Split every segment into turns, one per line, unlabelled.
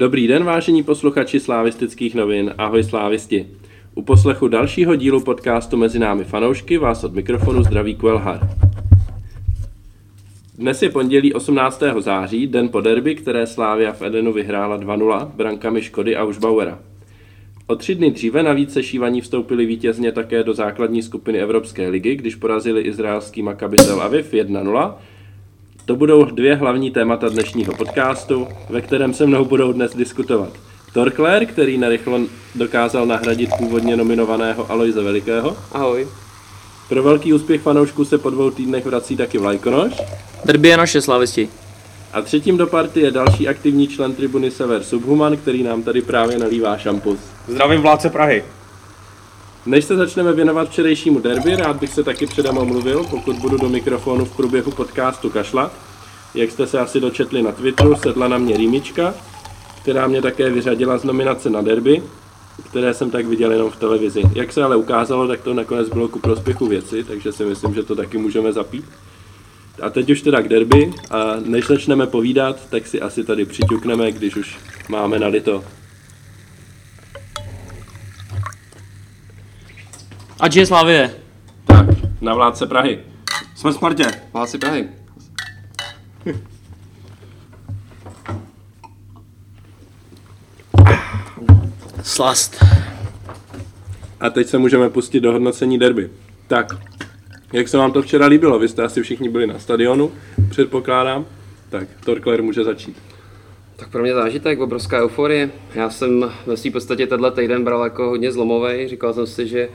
Dobrý den, vážení posluchači slávistických novin. Ahoj slávisti. U poslechu dalšího dílu podcastu Mezi námi fanoušky vás od mikrofonu zdraví Kvelhar. Dnes je pondělí 18. září, den po derby, které Slávia v Edenu vyhrála 2-0 brankami Škody a Užbauera. O tři dny dříve navíc sešívaní vstoupili vítězně také do základní skupiny Evropské ligy, když porazili izraelský Maccabi Tel Aviv 1-0 to budou dvě hlavní témata dnešního podcastu, ve kterém se mnou budou dnes diskutovat. Torkler, který narychlo dokázal nahradit původně nominovaného Aloise Velikého.
Ahoj.
Pro velký úspěch fanoušků se po dvou týdnech vrací taky Vlajkonoš.
Derby je naše slavisti.
A třetím do party je další aktivní člen tribuny Sever Subhuman, který nám tady právě nalívá šampus.
Zdravím vládce Prahy.
Než se začneme věnovat včerejšímu derby, rád bych se taky předem omluvil, pokud budu do mikrofonu v průběhu podcastu kašlat. Jak jste se asi dočetli na Twitteru, sedla na mě Rýmička, která mě také vyřadila z nominace na derby, které jsem tak viděl jenom v televizi. Jak se ale ukázalo, tak to nakonec bylo ku prospěchu věci, takže si myslím, že to taky můžeme zapít. A teď už teda k derby a než začneme povídat, tak si asi tady přiťukneme, když už máme nalito
Ať je Slavie.
Tak, na vládce Prahy.
Jsme v Spartě.
Vládci Prahy. Slast.
A teď se můžeme pustit do hodnocení derby. Tak, jak se vám to včera líbilo? Vy jste asi všichni byli na stadionu, předpokládám. Tak, Torkler může začít.
Tak pro mě zážitek, obrovská euforie. Já jsem ve svým podstatě tenhle týden bral jako hodně zlomový. Říkal jsem si, že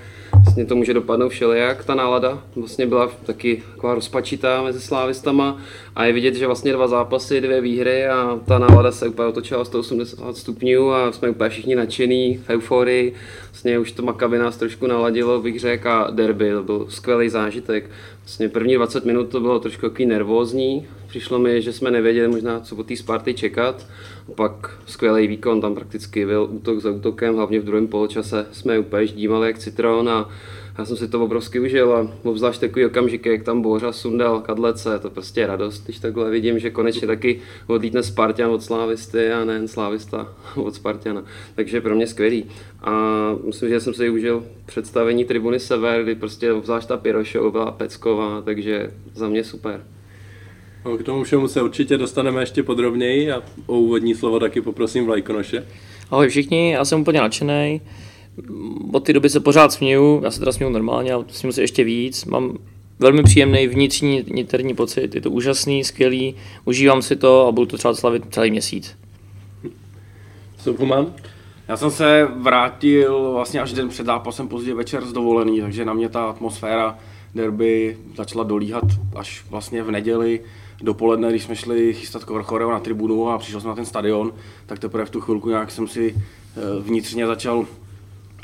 vlastně to může dopadnout všelijak. Ta nálada vlastně byla taky taková rozpačitá mezi slávistama a je vidět, že vlastně dva zápasy, dvě výhry a ta nálada se úplně otočila 180 stupňů a jsme úplně všichni nadšený v euforii. Vlastně už to Makabi nás trošku naladilo, bych řekl, a derby, to byl skvělý zážitek. Vlastně první 20 minut to bylo trošku takový nervózní, přišlo mi, že jsme nevěděli možná, co po té Sparty čekat. A pak skvělý výkon, tam prakticky byl útok za útokem, hlavně v druhém poločase jsme úplně ždímali jak citron a já jsem si to obrovsky užil a obzvlášť takový okamžik, jak tam Bořa sundal kadlece, to prostě je radost, když takhle vidím, že konečně taky odlítne Spartan od Slávisty a nejen Slávista od Spartana. Takže pro mě skvělý. A myslím, že jsem si užil představení tribuny Sever, kdy prostě obzvlášť ta Pirošov byla pecková, takže za mě super.
No, k tomu všemu se určitě dostaneme ještě podrobněji a o úvodní slovo taky poprosím Vlajkonoše.
Ahoj všichni, já jsem úplně nadšený. Od té doby se pořád směju, já se teda směju normálně, ale směju se ještě víc. Mám velmi příjemný vnitřní, niterní pocit, je to úžasný, skvělý, užívám si to a budu to třeba slavit celý měsíc.
Subhuman?
Já jsem se vrátil vlastně až den před zápasem pozdě večer z dovolený, takže na mě ta atmosféra derby začala dolíhat až vlastně v neděli dopoledne, když jsme šli chystat choreo na tribunu a přišel jsem na ten stadion, tak teprve v tu chvilku nějak jsem si eh, vnitřně začal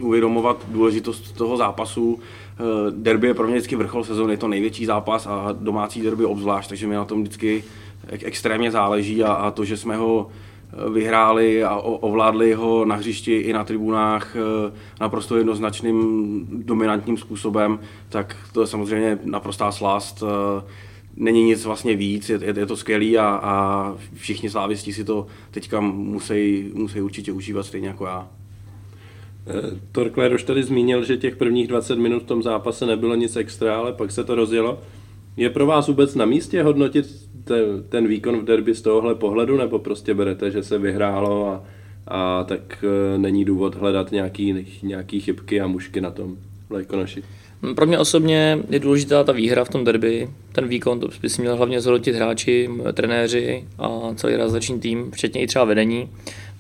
uvědomovat důležitost toho zápasu. Eh, derby je pro mě vždycky vrchol sezóny, je to největší zápas a domácí derby obzvlášť, takže mi na tom vždycky extrémně záleží a, a to, že jsme ho eh, vyhráli a ovládli ho na hřišti i na tribunách naprosto jednoznačným dominantním způsobem, tak to je samozřejmě naprostá slast není nic vlastně víc, je, je, je to skvělý a, a všichni slávisti si to teďka musí, musí určitě užívat stejně jako já.
Eh, Torkler už tady zmínil, že těch prvních 20 minut v tom zápase nebylo nic extra, ale pak se to rozjelo. Je pro vás vůbec na místě hodnotit ten, ten výkon v derby z tohohle pohledu, nebo prostě berete, že se vyhrálo a, a tak e, není důvod hledat nějaký, nějaký chybky a mušky na tom Lajkonoši?
Pro mě osobně je důležitá ta výhra v tom derby. Ten výkon to by si měl hlavně zhodnotit hráči, trenéři a celý realizační tým, včetně i třeba vedení.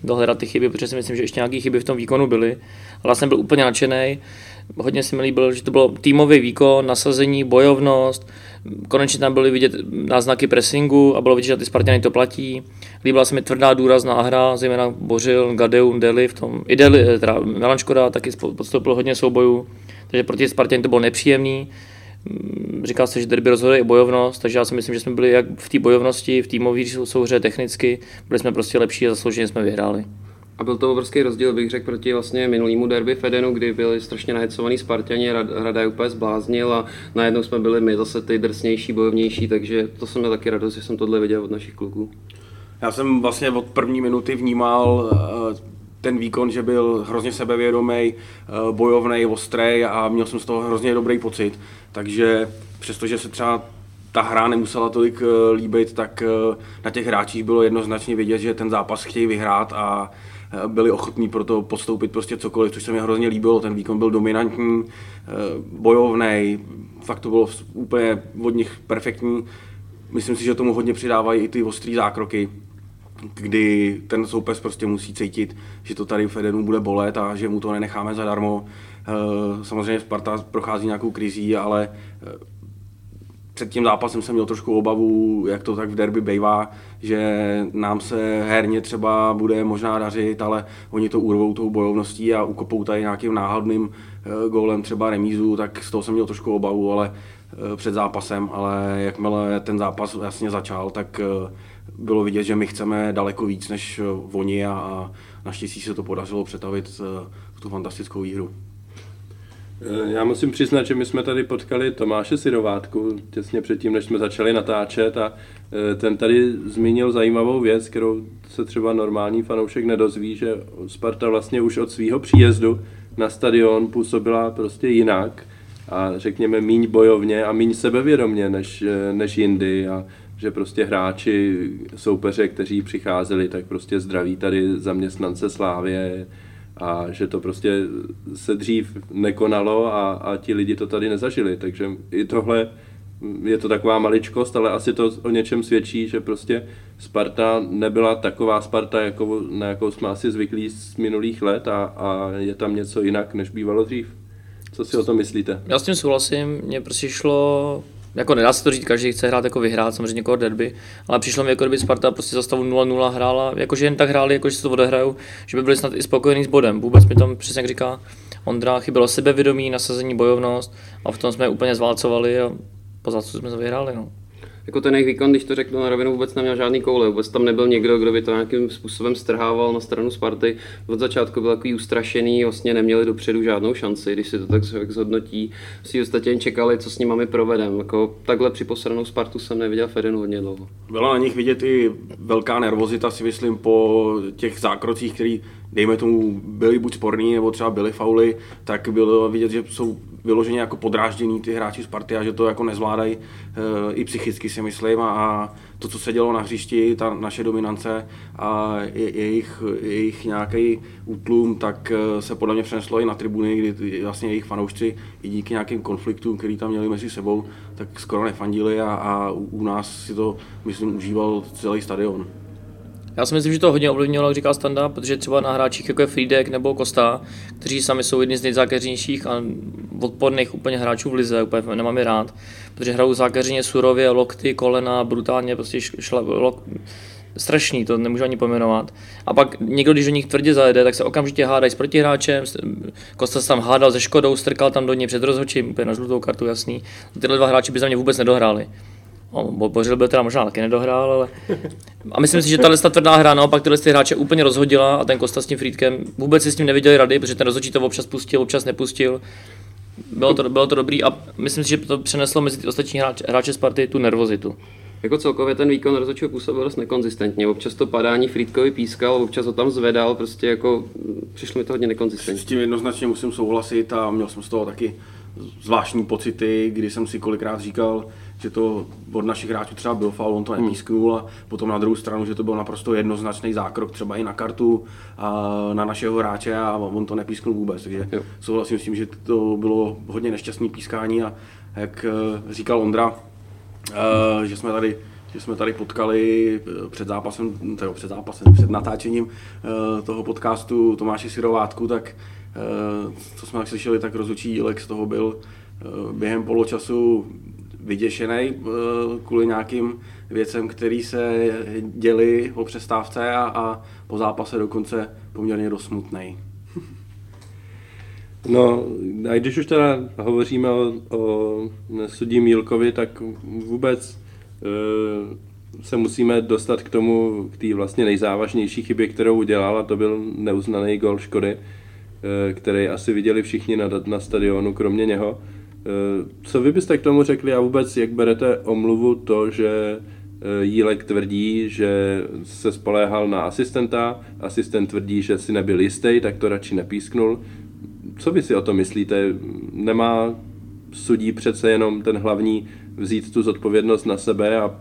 Dohledat ty chyby, protože si myslím, že ještě nějaké chyby v tom výkonu byly. Ale já jsem byl úplně nadšený. Hodně si mi líbil, že to bylo týmový výkon, nasazení, bojovnost. Konečně tam byly vidět náznaky pressingu a bylo vidět, že ty Spartany to platí. Líbila se mi tvrdá důrazná hra, zejména Bořil, Gadeu, Deli v tom. I Deli, teda Milan Škoda taky podstoupil hodně soubojů takže proti Spartě to bylo nepříjemný. Mm, říkal se, že derby rozhoduje i bojovnost, takže já si myslím, že jsme byli jak v té bojovnosti, v týmové souhře technicky, byli jsme prostě lepší a zaslouženě jsme vyhráli.
A byl to obrovský rozdíl, bych řekl, proti vlastně minulýmu derby Fedenu, kdy byli strašně nahecovaný Spartani, Rada úplně zbláznil a najednou jsme byli my zase ty drsnější, bojovnější, takže to jsem měl taky radost, že jsem tohle viděl od našich kluků.
Já jsem vlastně od první minuty vnímal uh, ten výkon, že byl hrozně sebevědomý, uh, bojovný, ostrý a měl jsem z toho hrozně dobrý pocit. Takže přestože se třeba ta hra nemusela tolik uh, líbit, tak na těch hráčích bylo jednoznačně vidět, že ten zápas chtějí vyhrát a byli ochotní pro to podstoupit prostě cokoliv, což se mi hrozně líbilo. Ten výkon byl dominantní, bojovný, fakt to bylo úplně od nich perfektní. Myslím si, že tomu hodně přidávají i ty ostrý zákroky, kdy ten soupeř prostě musí cítit, že to tady v Edenu bude bolet a že mu to nenecháme zadarmo. Eh, samozřejmě Sparta prochází nějakou krizí, ale eh, před tím zápasem jsem měl trošku obavu, jak to tak v derby bývá, že nám se herně třeba bude možná dařit, ale oni to urvou tou bojovností a ukopou tady nějakým náhodným eh, gólem třeba remízu, tak z toho jsem měl trošku obavu, ale před zápasem, ale jakmile ten zápas jasně začal, tak bylo vidět, že my chceme daleko víc než eh, oni a, naštěstí se to podařilo přetavit eh, v tu fantastickou výhru.
Eh, já musím přiznat, že my jsme tady potkali Tomáše Sirovátku těsně předtím, než jsme začali natáčet a ten tady zmínil zajímavou věc, kterou se třeba normální fanoušek nedozví, že Sparta vlastně už od svého příjezdu na stadion působila prostě jinak a řekněme míň bojovně a míň sebevědomně než, než jindy a že prostě hráči, soupeře, kteří přicházeli, tak prostě zdraví tady zaměstnance Slávě a že to prostě se dřív nekonalo a, a ti lidi to tady nezažili. Takže i tohle je to taková maličkost, ale asi to o něčem svědčí, že prostě Sparta nebyla taková Sparta, jako, na jakou jsme asi zvyklí z minulých let a, a je tam něco jinak, než bývalo dřív. Co si o tom myslíte?
Já s tím souhlasím, mně prostě šlo jako nedá se to říct, každý chce hrát jako vyhrát, samozřejmě někoho derby, ale přišlo mi jako kdyby Sparta prostě za stavu 0-0 hrála, jakože jen tak hráli, jakože se to odehrajou, že by byli snad i spokojení s bodem. Vůbec mi tam přesně jak říká Ondra, chybělo sebevědomí, nasazení, bojovnost a v tom jsme úplně zválcovali a po jsme to vyhráli. No
jako ten jejich výkon, když to řeknu na rovinu, vůbec neměl žádný koule, vůbec tam nebyl někdo, kdo by to nějakým způsobem strhával na stranu Sparty. Od začátku byl takový ustrašený, vlastně neměli dopředu žádnou šanci, když si to tak zhodnotí. Si ostatně čekali, co s nimi provedem. Jako takhle při posranou Spartu jsem neviděl Fedenu hodně dlouho.
Byla na nich vidět i velká nervozita, si myslím, po těch zákrocích, který dejme tomu, byly buď sporný, nebo třeba byly fauly, tak bylo vidět, že jsou vyloženě jako podráždění ty hráči Sparty a že to jako nezvládají e, i psychicky si myslím a, a to, co se dělo na hřišti, ta naše dominance a je, jejich, jejich nějaký útlum, tak eh, se podle mě přeneslo i na tribuny, kdy vlastně jejich fanoušci i díky nějakým konfliktům, který tam měli mezi sebou, tak skoro nefandili a, a u nás si to, myslím, užíval celý stadion.
Já si myslím, že to hodně ovlivnilo, jak říká Standa, protože třeba na hráčích jako je Friedek nebo Kosta, kteří sami jsou jedni z nejzákeřnějších a odporných úplně hráčů v lize, úplně nemám je rád, protože hrajou zákeřně surově, lokty, kolena, brutálně, prostě šla, lok, strašný, to nemůžu ani pojmenovat. A pak někdo, když do nich tvrdě zajede, tak se okamžitě hádají s protihráčem. Kosta se tam hádal se Škodou, strkal tam do něj před rozhodčím, úplně na žlutou kartu, jasný. Tyhle dva hráči by za mě vůbec nedohráli. No, Bořil byl teda možná taky nedohrál, ale... A myslím si, že tahle tvrdá hra naopak tyhle ty hráče úplně rozhodila a ten Kosta s tím Friedkem vůbec si s tím neviděli rady, protože ten rozhodčí to občas pustil, občas nepustil. Bylo to, bylo to dobrý a myslím si, že to přeneslo mezi ty ostatní hráče, hráče Sparty tu nervozitu.
Jako celkově ten výkon rozhodčího působil dost nekonzistentně. Občas to padání Frýdkovi pískal, občas ho tam zvedal, prostě jako přišlo mi to hodně nekonzistentně.
S tím jednoznačně musím souhlasit a měl jsem z toho taky zvláštní pocity, kdy jsem si kolikrát říkal, že to od našich hráčů třeba byl faul, on to hmm. nepísknul a potom na druhou stranu, že to byl naprosto jednoznačný zákrok třeba i na kartu a na našeho hráče a on to nepísknul vůbec. Takže jo. souhlasím s tím, že to bylo hodně nešťastné pískání a jak eh, říkal Ondra, eh, že jsme tady že jsme tady potkali eh, před zápasem, teda před zápasem, před natáčením toho podcastu Tomáši Sirovátku, tak co jsme tak slyšeli, tak rozhodčí z toho byl během poločasu vyděšený eh, kvůli nějakým věcem, které se děly po přestávce a, a po zápase dokonce poměrně dost smutný.
No, a když už teda hovoříme o, o sudí Mílkovi, tak vůbec e, se musíme dostat k tomu, k té vlastně nejzávažnější chybě, kterou udělal, a to byl neuznaný gol Škody, e, který asi viděli všichni na, na stadionu, kromě něho. Eh, co vy byste k tomu řekli a vůbec jak berete omluvu to, že Eh, Jílek tvrdí, že se spoléhal na asistenta, asistent tvrdí, že si nebyl jistý, tak to radši nepísknul. Co vy si o to myslíte? Nemá sudí přece jenom ten hlavní vzít tu zodpovědnost na sebe a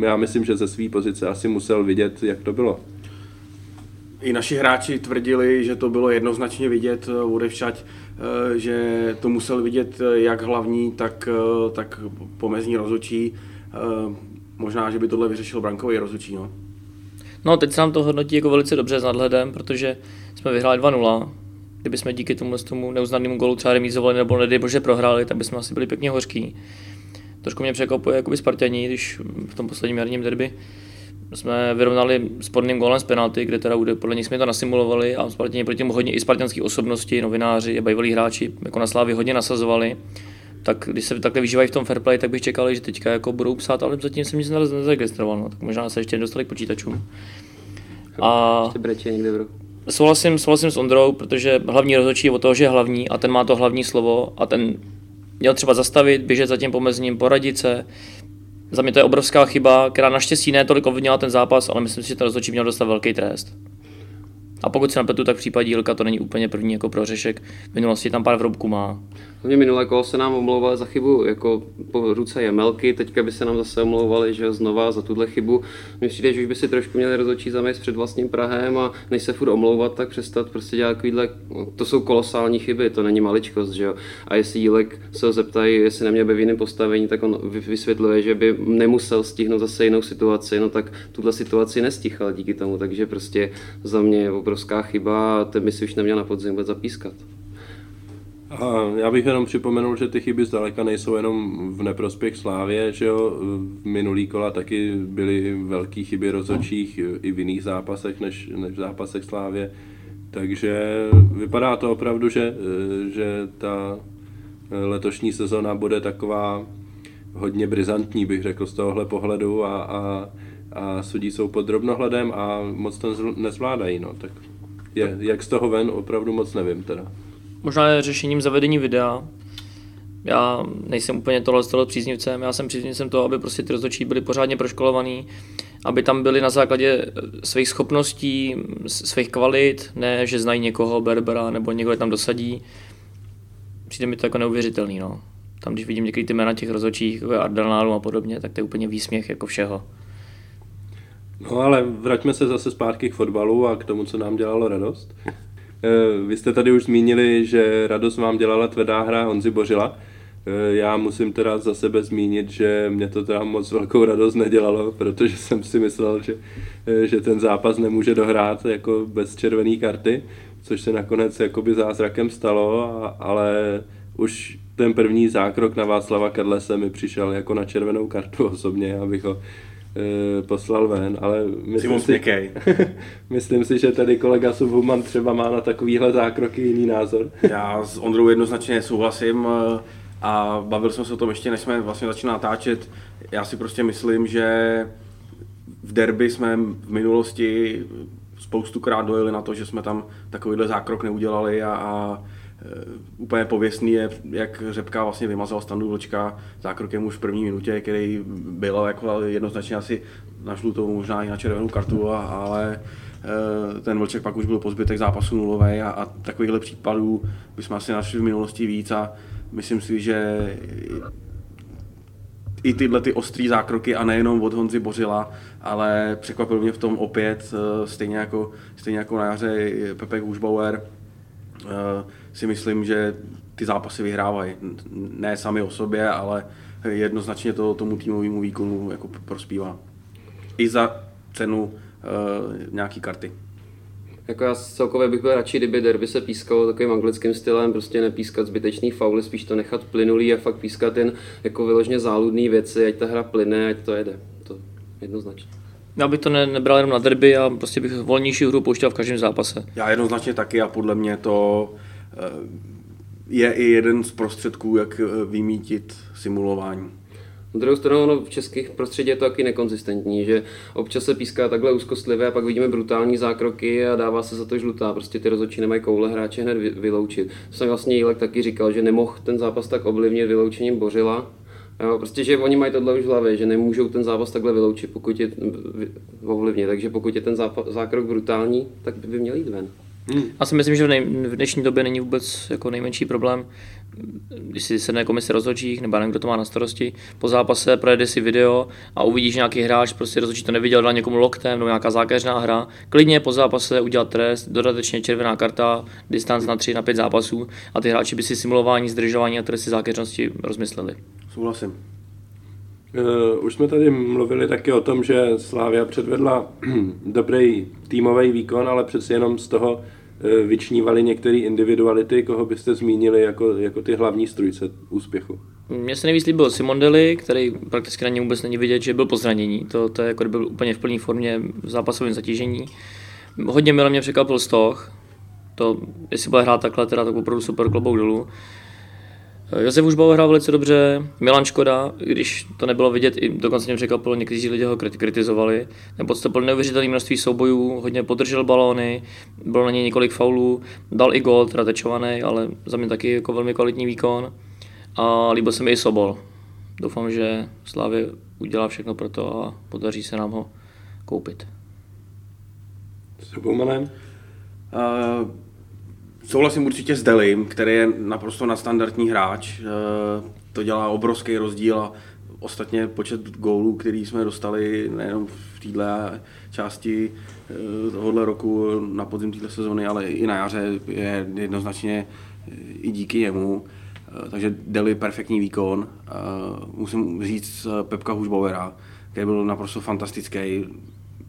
já myslím, že ze své pozice asi musel vidět, jak to bylo.
I naši hráči tvrdili, že to bylo jednoznačně vidět eh, odevšať, že to musel vidět eh, jak hlavní, tak, tak pomezní rozhodčí. Možná, že by tohle vyřešil brankový rozhodčí. No.
no, teď se nám to hodnotí jako velice dobře s nadhledem, protože jsme vyhráli 2-0. Kdyby jsme díky tomu, tomu neuznanému golu třeba remízovali nebo nedej bože prohráli, tak bychom asi byli pěkně hořký. Trošku mě překvapuje jakoby Spartaní, když v tom posledním jarním derby jsme vyrovnali sporným golem z penalty, kde teda podle nich jsme to nasimulovali a Spartani proti tomu hodně i spartanské osobnosti, novináři a bývalí hráči jako na Slávy hodně nasazovali. Tak když se takhle vyžívají v tom fair play, tak bych čekal, že teďka jako budou psát, ale zatím jsem nic nezaregistroval, no, tak možná se ještě nedostali k počítačům.
A... Ještě breče někde v
Souhlasím, souhlasím s Ondrou, protože hlavní rozhodčí je o toho, že je hlavní a ten má to hlavní slovo a ten měl třeba zastavit, běžet za tím pomezním, poradit se. Za mě to je obrovská chyba, která naštěstí ne tolik ovlivnila ten zápas, ale myslím si, že ten rozhodčí měl dostat velký trest. A pokud se napletu, tak v případě Jílka to není úplně první jako prořešek. V minulosti tam pár vrobků má.
Hlavně minulé kolo se nám omlouvali za chybu jako po ruce Jemelky, teďka by se nám zase omlouvali, že znova za tuhle chybu. Mně přijde, že už by si trošku měli rozhodčí zamést před vlastním Prahem a než se furt omlouvat, tak přestat prostě dělat takovýhle, to jsou kolosální chyby, to není maličkost, že jo. A jestli Jílek se ho zeptají, jestli neměl by v jiném postavení, tak on vysvětluje, že by nemusel stihnout zase jinou situaci, no tak tuhle situaci nestichal díky tomu, takže prostě za mě je obrovská chyba a ten by si už neměl na podzim vůbec zapískat.
A já bych jenom připomenul, že ty chyby zdaleka nejsou jenom v neprospěch Slávě, že jo, v minulý kola taky byly velké chyby rozhodčích i v jiných zápasech než, než v zápasech Slávě. Takže vypadá to opravdu, že, že ta letošní sezona bude taková hodně brizantní, bych řekl, z tohohle pohledu a, a, a sudí jsou pod drobnohledem a moc to nezvládají. No. Tak je, jak z toho ven, opravdu moc nevím teda.
Možná je řešením zavedení videa. Já nejsem úplně tohle z toho příznivcem, já jsem příznivcem toho, aby prostě ty rozhodčí byli pořádně proškolovaný, aby tam byli na základě eh, svých schopností, svých kvalit, ne, že znají někoho, Berbera, nebo někoho je tam dosadí. Přijde mi to jako neuvěřitelný, no. Tam, když vidím některé ty jména těch rozhodčích, jako Ardenálu a podobně, tak to je úplně výsměch jako všeho.
No ale vraťme se zase zpátky k fotbalu a k tomu, co nám dělalo radost. Eh, vy jste tady už zmínili, že radost vám dělala tvrdá hra Honzi Bořila. Eh, já musím teda za sebe zmínit, že mě to teda moc velkou radost nedělalo, protože jsem si myslel, že, eh, že ten zápas nemůže dohrát jako bez červené karty, což se nakonec jakoby zázrakem stalo, ale už ten první zákrok na Václava Kadlese mi přišel jako na červenou kartu osobně, abych ho poslal ven, ale
myslím si,
myslím si, že tady kolega Subhuman třeba má na takovýhle zákroky jiný názor.
Já s Ondrou jednoznačně souhlasím eh, a bavil jsem se o tom ještě, než jsme vlastně začali natáčet. Já si prostě myslím, že v derby jsme v minulosti spoustukrát dojeli na to, že jsme tam takovýhle zákrok neudělali a, a Eh, úplně pověstný je, jak Řepka vlastně vymazal Standu Vlčka zákrokem už v první minutě, který byl jako jednoznačně asi na žlutou, možná i na červenou kartu, a, ale eh, ten Vlček pak už byl po zbytek zápasu nulový a, a takovýchhle případů bychom asi našli v minulosti víc a myslím si, že i tyhle ty ostrý zákroky a nejenom od Honzy Bořila, ale překvapil mě v tom opět, eh, stejně jako, stejně jako na jaře Pepe Gušbauer, si myslím, že ty zápasy vyhrávají. Ne sami o sobě, ale jednoznačně to tomu týmovému výkonu jako prospívá. I za cenu uh, nějaký karty.
Jako já celkově bych byl radši, kdyby derby se pískalo takovým anglickým stylem, prostě nepískat zbytečný fauly, spíš to nechat plynulý a fakt pískat jen jako vyložně záludné věci, ať ta hra plyne, ať to jede. To jednoznačně.
Já bych to ne, nebral jenom na derby a prostě bych volnější hru pouštěl v každém zápase.
Já jednoznačně taky a podle mě to je i jeden z prostředků, jak eh, vymítit simulování.
Na druhou stranu ono v českých prostředí je to taky nekonzistentní, že občas se píská takhle úzkostlivě a pak vidíme brutální zákroky a dává se za to žlutá. Prostě ty rozhodčí nemají koule hráče hned vyloučit. To jsem vlastně Jílek taky říkal, že nemohl ten zápas tak ovlivnit vyloučením Bořila, Jo, prostě, že oni mají tohle už v hlavě, že nemůžou ten zápas takhle vyloučit, pokud je ovlivně. Takže pokud je ten zápas, zákrok brutální, tak by měl jít ven.
Hmm. Já si myslím, že v, nej, v dnešní době není vůbec jako nejmenší problém, když si sedne komise rozhodčích, nebo nevím, kdo to má na starosti, po zápase projede si video a uvidíš, že nějaký hráč prostě rozhodčí to neviděl, dal někomu loktem nebo nějaká zákeřná hra. Klidně po zápase udělat trest, dodatečně červená karta, distanc na 3 na 5 zápasů a ty hráči by si simulování, zdržování a tresty zákeřnosti rozmysleli.
Souhlasím.
Uh, už jsme tady mluvili taky o tom, že Slávia předvedla dobrý týmový výkon, ale přeci jenom z toho uh, vyčnívali některé individuality, koho byste zmínili jako, jako ty hlavní strujce úspěchu.
Mně se nejvíc líbil Simondelli, který prakticky na něm vůbec není vidět, že byl po zranění. To, to je jako byl úplně v plné formě v zápasovém zatížení. Hodně mile mě překvapil Stoch. To, jestli bude hrát takhle, teda, tak opravdu super klobouk dolů. Josef už hrál velice dobře, Milan Škoda, když to nebylo vidět, i dokonce mě překvapilo, někteří lidi ho kritizovali, nebo to byl neuvěřitelné množství soubojů, hodně podržel balóny, bylo na něj několik faulů, dal i gol, teda tečovaný, ale za mě taky jako velmi kvalitní výkon a líbil se mi i Sobol. Doufám, že Slávě udělá všechno pro to a podaří se nám ho koupit.
S Boumanem?
Uh, souhlasím určitě s Delim, který je naprosto nadstandardní hráč. Uh, to dělá obrovský rozdíl a ostatně počet gólů, který jsme dostali nejenom v této části tohohle roku na podzim této sezony, ale i na jaře je jednoznačně i díky němu. Eh, takže Deli perfektní výkon. Eh, musím říct eh, Pepka Hušbauera, který byl naprosto fantastický.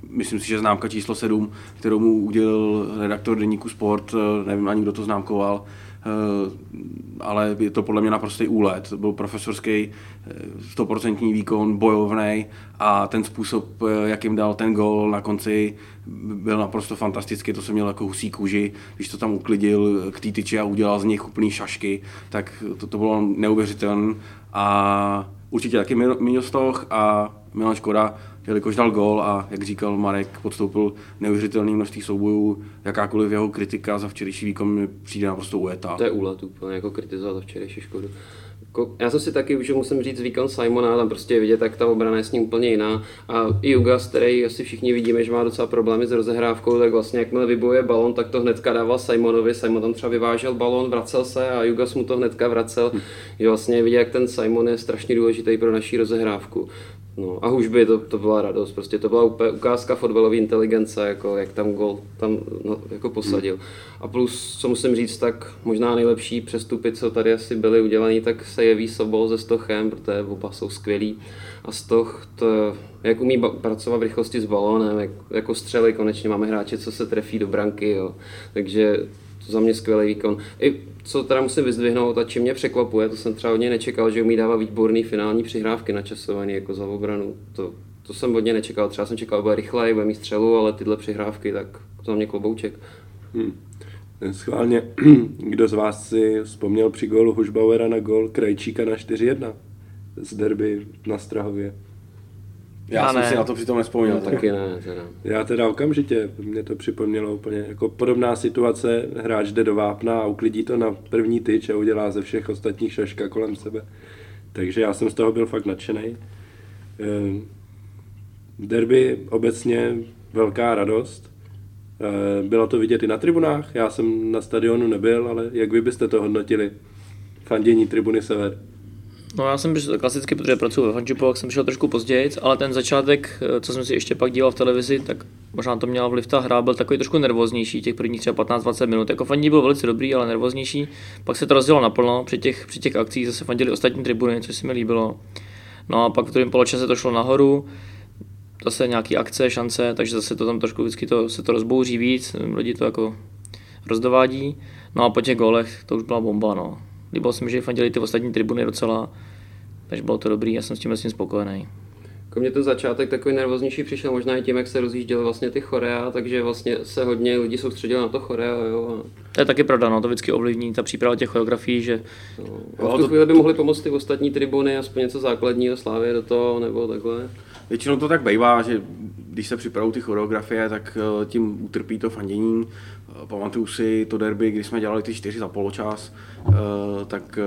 Myslím si, že známka číslo 7, kterou mu udělal redaktor deníku Sport, nevím ani kdo to známkoval, ale je to podle mě naprostý úlet. Byl profesorský, stoprocentní výkon, bojovný a ten způsob, jak jim dal ten gol na konci, byl naprosto fantastický, to jsem měl jako husí kůži, když to tam uklidil k té tyči a udělal z nich úplný šašky, tak to, to bylo neuvěřitelné. A určitě taky Milostoch a Milan Škoda, jelikož dal gol a jak říkal Marek, podstoupil neuvěřitelný množství soubojů, jakákoliv jeho kritika za včerejší výkon mi přijde naprosto ujetá.
To je úlet úplně, jako kritizovat za včerejší Škodu. Jako, já jsem si taky už musím říct výkon Simona, tam prostě je vidět, jak ta obrana je s ním úplně jiná. A i Jugas, který asi všichni vidíme, že má docela problémy s rozehrávkou, tak vlastně jakmile vybojuje balon, tak to hnedka dával Simonovi. Simon tam třeba vyvážel balon, vracel se a Jugas mu to hnedka vracel. Hm. Že vlastně vidět, jak ten Simon je strašně důležitý pro naší rozehrávku. No a už by to, to byla radost, prostě to byla úplně ukázka fotbalové inteligence, jako jak tam gol tam no, jako posadil. A plus, co musím říct, tak možná nejlepší přestupy, co tady asi byly udělané, tak se jeví Sobol se Stochem, protože oba jsou skvělí. A Stoch, to, jak umí pracovat v rychlosti s balónem, jak, jako střely, konečně máme hráče, co se trefí do branky, jo. takže za mě skvělý výkon. I co teda musím vyzdvihnout a čím mě překvapuje, to jsem třeba hodně nečekal, že umí dávat výborný finální přihrávky na časovaný jako za obranu. To, to jsem hodně nečekal. Třeba jsem čekal, bude rychlej, bude mít střelu, ale tyhle přihrávky, tak za mě klobouček. Hmm.
Schválně, kdo z vás si vzpomněl při gólu Hušbauera na gól Krajčíka na 4-1 z derby na Strahově?
Já, Já jsem ne. si na to přitom nespomněl.
No, taky ne, teda.
Já teda okamžitě, mě to připomnělo úplně jako podobná situace, hráč jde do vápna a uklidí to na první tyč a udělá ze všech ostatních šaška kolem sebe. Takže já jsem z toho byl fakt nadšený. Ehm, derby obecně velká radost. Ehm, bylo to vidět i na tribunách, já jsem na stadionu nebyl, ale jak vy byste to hodnotili? Fandění tribuny Sever.
No já jsem přišel klasicky, protože pracuji ve Fančipu, jak jsem přišel trošku později, ale ten začátek, eh, co jsem si ještě pak díval v televizi, tak možná to měla vliv ta hra, byl takový trošku nervóznější, těch prvních třeba 15-20 minut. Jako fandí byl velice dobrý, ale nervóznější. Pak se to rozdělo naplno, při těch, při těch akcích zase fandili ostatní tribuny, což se mi líbilo. No a pak v druhém poločase to šlo nahoru, zase nějaký akce, šance, takže zase to tam trošku vždycky to, se to rozbouří víc, lidi to jako rozdovádí. No a po těch golech to už byla bomba, no. Líbilo se mi, že fandili ty ostatní tribuny docela, takže bylo to dobrý, já jsem s tím vlastně spokojený.
Jako mě ten začátek takový nervóznější přišel možná i tím, jak se rozjížděly vlastně ty chorea, takže vlastně se hodně lidí soustředilo na to chorea. Jo.
To je taky pravda, no, to vždycky ovlivní ta příprava těch choreografií, že...
No, a v tu chvíli by mohli pomoct ty ostatní tribuny, aspoň něco základního slávě do toho, nebo takhle.
většinou to tak bývá, že když se připravují ty choreografie, tak eh, tím utrpí to fandění. Eh, pamatuju si to derby, kdy jsme dělali ty čtyři za poločas, eh, tak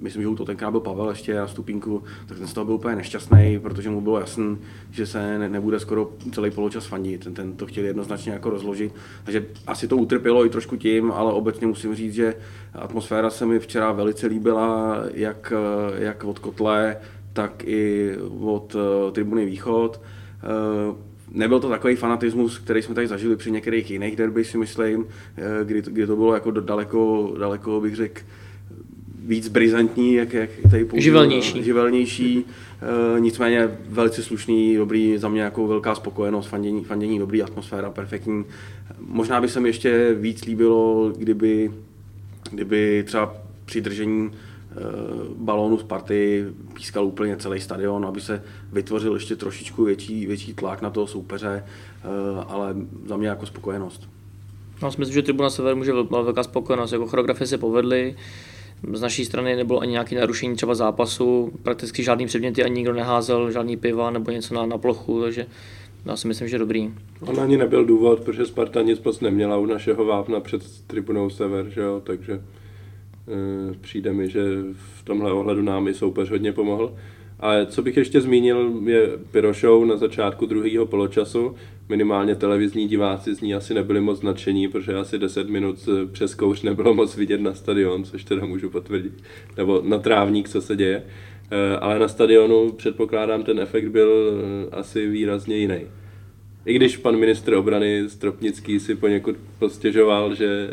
myslím, že u to tenkrát byl Pavel ještě na stupínku, tak ten z toho byl úplně nešťastný, protože mu bylo jasný, že se nebude skoro celý poločas fandit. Ten, ten to chtěl jednoznačně jako rozložit. Takže asi to utrpělo i trošku tím, ale obecně musím říct, že atmosféra se mi včera velice líbila, jak, jak od kotle, tak i od tribuny Východ. Eh, nebyl to takový fanatismus, který jsme tady zažili při některých jiných derby, si myslím, eh, kdy, kdy to bylo jako daleko, daleko bych řekl, víc brizantní, jak, jak tady použil,
živelnější.
živelnější. E, nicméně velice slušný, dobrý, za mě jako velká spokojenost, fandění, fandění dobrý, atmosféra perfektní. Možná by se mi ještě víc líbilo, kdyby, kdyby třeba při držení Eh, balónu z party pískal úplně celý stadion, aby se vytvořil ještě trošičku větší, větší tlak na toho soupeře, eh, ale za mě jako spokojenost.
No, myslím, že Tribuna Sever může být velká spokojenost. Jako choreografie se povedly, z naší strany nebylo ani nějaké narušení třeba zápasu, prakticky žádný předměty ani nikdo neházel, žádný piva nebo něco na, na plochu, takže já si myslím, že dobrý.
On ani nebyl důvod, protože Sparta nic moc neměla u našeho vápna před tribunou Sever, že jo? takže Eh, přijde mi, že v tomhle ohledu nám i soupeř hodně pomohl. Ale co bych ještě zmínil, je Pyro Show na začátku druhého poločasu. Minimálně televizní diváci z ní asi nebyli moc nadšení, protože asi 10 minut přes kouř nebylo moc vidět na stadion, což teda můžu potvrdit. Nebo na trávník, co se děje. Eh, ale na stadionu předpokládám, ten efekt byl eh, asi výrazně jiný. I když pan ministr obrany Stropnický si poněkud postěžoval, že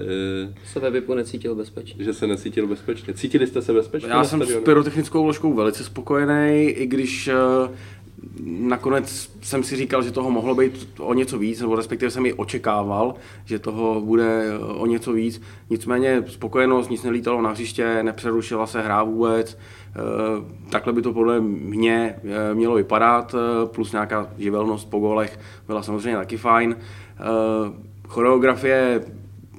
eh, se ve VIPu necítil bezpečně.
Že se necítil bezpečně. Cítili jste se bezpečně?
Já jsem s pyrotechnickou vložkou velice spokojený, i když eh, nakonec jsem si říkal, že toho mohlo být o něco víc, nebo respektive jsem i očekával, že toho bude eh, o něco víc. Nicméně spokojenost, nic nelítalo na hřiště, nepřerušila se hra vůbec. Eh, takhle by to podle mě eh, mělo vypadat, plus nějaká živelnost po golech byla samozřejmě taky fajn. Choreografie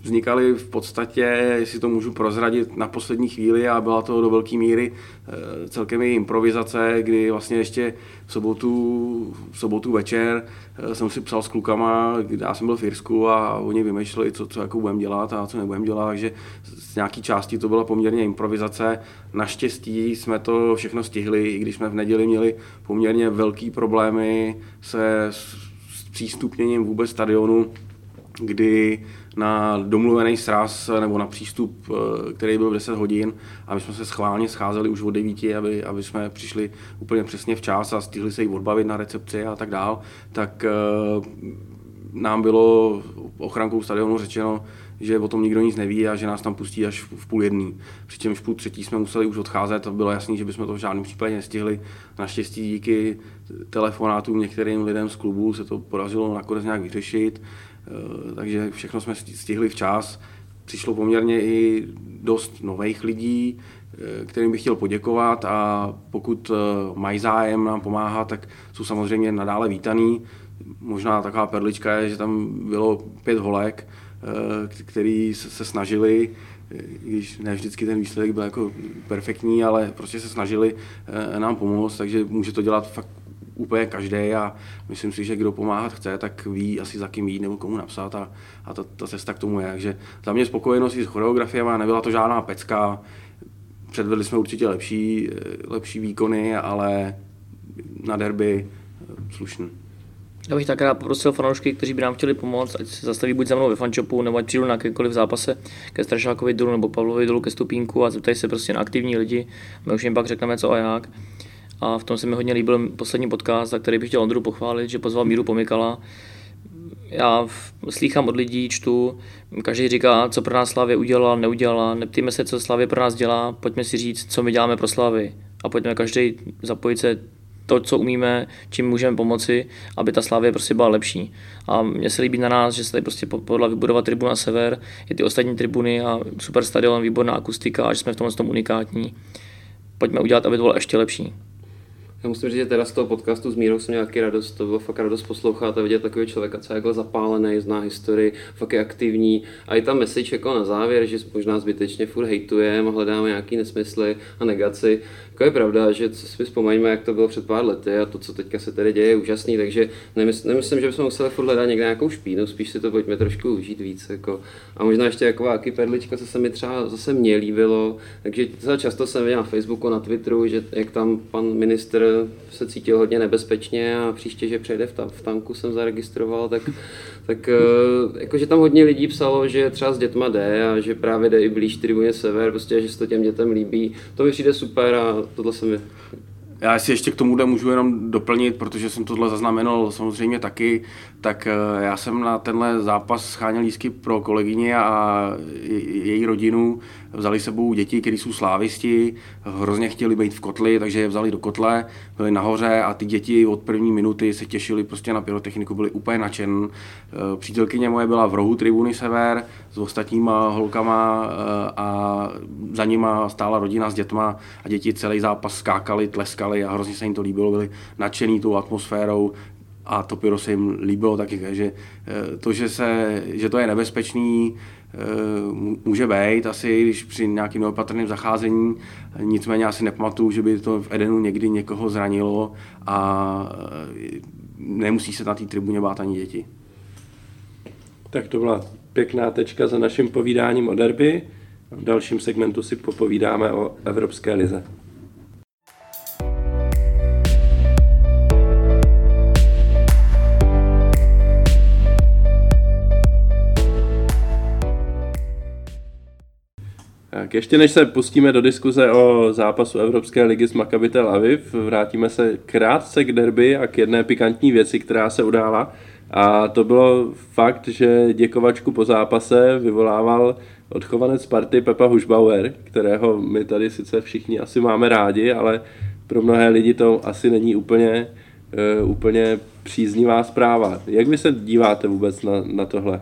vznikaly v podstatě, jestli to můžu prozradit, na poslední chvíli a byla to do velké míry eh, celkem i improvizace, kdy vlastně ještě v sobotu, v sobotu večer eh, jsem si psal s klukama, já jsem byl v Irsku a oni vymýšleli, co, co jako budeme dělat a co nebudeme dělat, takže z nějaké části to byla poměrně improvizace. Naštěstí jsme to všechno stihli, i když jsme v neděli měli poměrně velký problémy se s přístupněním vůbec stadionu, kdy na domluvený sraz nebo na přístup, eh, který byl v 10 hodin a my jsme se schválně scházeli už od 9, aby, aby jsme přišli úplně přesně včas a stihli se jí odbavit na recepci a tak dál, tak eh, nám bylo ochrankou stadionu řečeno, že o tom nikdo nic neví a že nás tam pustí až v půl jedný. Přičemž v půl třetí jsme museli už odcházet a bylo jasné, že bychom to v žádném případě nestihli. Naštěstí díky telefonátům některým lidem z klubu se to podařilo nakonec nějak vyřešit. Eh, takže všechno jsme stihli včas. Přišlo poměrně i dost nových lidí, eh, kterým bych chtěl poděkovat a pokud eh, mají zájem nám pomáhat, tak jsou samozřejmě nadále vítaný. Možná taková perlička je, že tam bylo pět holek, který se snažili, když ne vždycky ten výsledek byl jako perfektní, ale prostě se snažili nám pomoct, takže může to dělat fakt úplně každý a myslím si, že kdo pomáhat chce, tak ví asi za kým jít nebo komu napsat a, a ta, ta cesta k tomu je. Takže za mě spokojenost i s choreografiemi, nebyla to žádná pecka, předvedli jsme určitě lepší, lepší výkony, ale na derby eh, slušný.
Já bych tak rád poprosil fanoušky, kteří by nám chtěli pomoct, ať se zastaví buď za mnou ve fančopu, nebo ať přijdu na jakékoliv zápase ke Strašákovi dolu nebo Pavlovi dolu ke Stupínku a zeptají se prostě na aktivní lidi. My už jim pak řekneme co a jak. A v tom se mi hodně líbil poslední podcast, za který bych chtěl Ondru pochválit, že pozval Míru Pomykala. Já slýchám od lidí, čtu, každý říká, co pro nás Slavě udělala, neudělala, neptíme se, co Slavě pro nás dělá, pojďme si říct, co my děláme pro Slavy. A pojďme každý zapojit se to, co umíme, čím můžeme pomoci, aby ta Slávě prostě byla lepší. A mně se líbí na nás, že se tady prostě podle vybudovat tribuna Sever, je ty ostatní tribuny a super stadion, výborná akustika a že jsme v tomhle tom unikátní. Pojďme udělat, aby to bylo ještě lepší.
Já musím říct, že teda z toho podcastu s Mírou jsem taky radost, to bylo fakt radost poslouchat a vidět takového člověka, co je jako zapálený, zná historii, fakt je aktivní. A i tam message jako na závěr, že možná zbytečně furt hejtujeme a hledáme nějaký nesmysly a negaci. Jako je pravda, že si vzpomeňme, jak to bylo před pár lety a to, co teďka se tady děje, je úžasný, takže nemysl, nemyslím, že bychom museli furt hledat někde nějakou špínu, spíš si to pojďme trošku užít víc. Jako. A možná ještě taková jaký perlička, co se mi třeba zase mně líbilo, takže často jsem viděl na Facebooku, na Twitteru, že jak tam pan minister se cítil hodně nebezpečně a příště, že přejde v, ta, v tanku jsem zaregistroval, tak, tak eh, jakože tam hodně lidí psalo, že třeba s dětma jde a že právě jde i blíž tribuně sever, prostě, že se to těm dětem líbí. To mi přijde super a tohle se mi
já si ještě k tomu můžu jenom doplnit, protože jsem tohle zaznamenal samozřejmě taky, tak eh, já jsem na tenhle zápas scháněl lísky pro kolegyně a její rodinu. Vzali sebou děti, které jsou slávisti, hrozně chtěli být v kotli, takže je vzali do kotle, byli nahoře a ty děti od první minuty se těšili prostě na pyrotechniku, byli úplně nadšen. Eh, přítelkyně moje byla v rohu tribuny Sever s ostatníma holkama eh, a za nima stála rodina s dětma a děti celý zápas skákali, tleskali a hrozně se jim to líbilo, byli nadšený tou atmosférou, a to pyro se jim líbilo taky, že eh, to, že, se, že to je nebezpečný, eh, může být asi, když při nějakým neopatrném zacházení, nicméně asi nepamatuju, že by to v Edenu někdy někoho zranilo a eh, nemusí se na té tribuně bát ani děti.
Tak to byla pěkná tečka za naším povídáním o derby. V dalším segmentu si popovídáme o Evropské lize. Tak ještě než se pustíme do diskuze o zápasu Evropské ligy s Maccabi Tel Aviv, vrátíme se krátce k derby a k jedné pikantní věci, která se udála. A to bylo fakt, že děkovačku po zápase vyvolával odchovanec party Pepa Hušbauer, kterého my tady sice všichni asi máme rádi, ale pro mnohé lidi to asi není úplně, uh, úplně příznivá zpráva. Jak vy se díváte vůbec na, na tohle?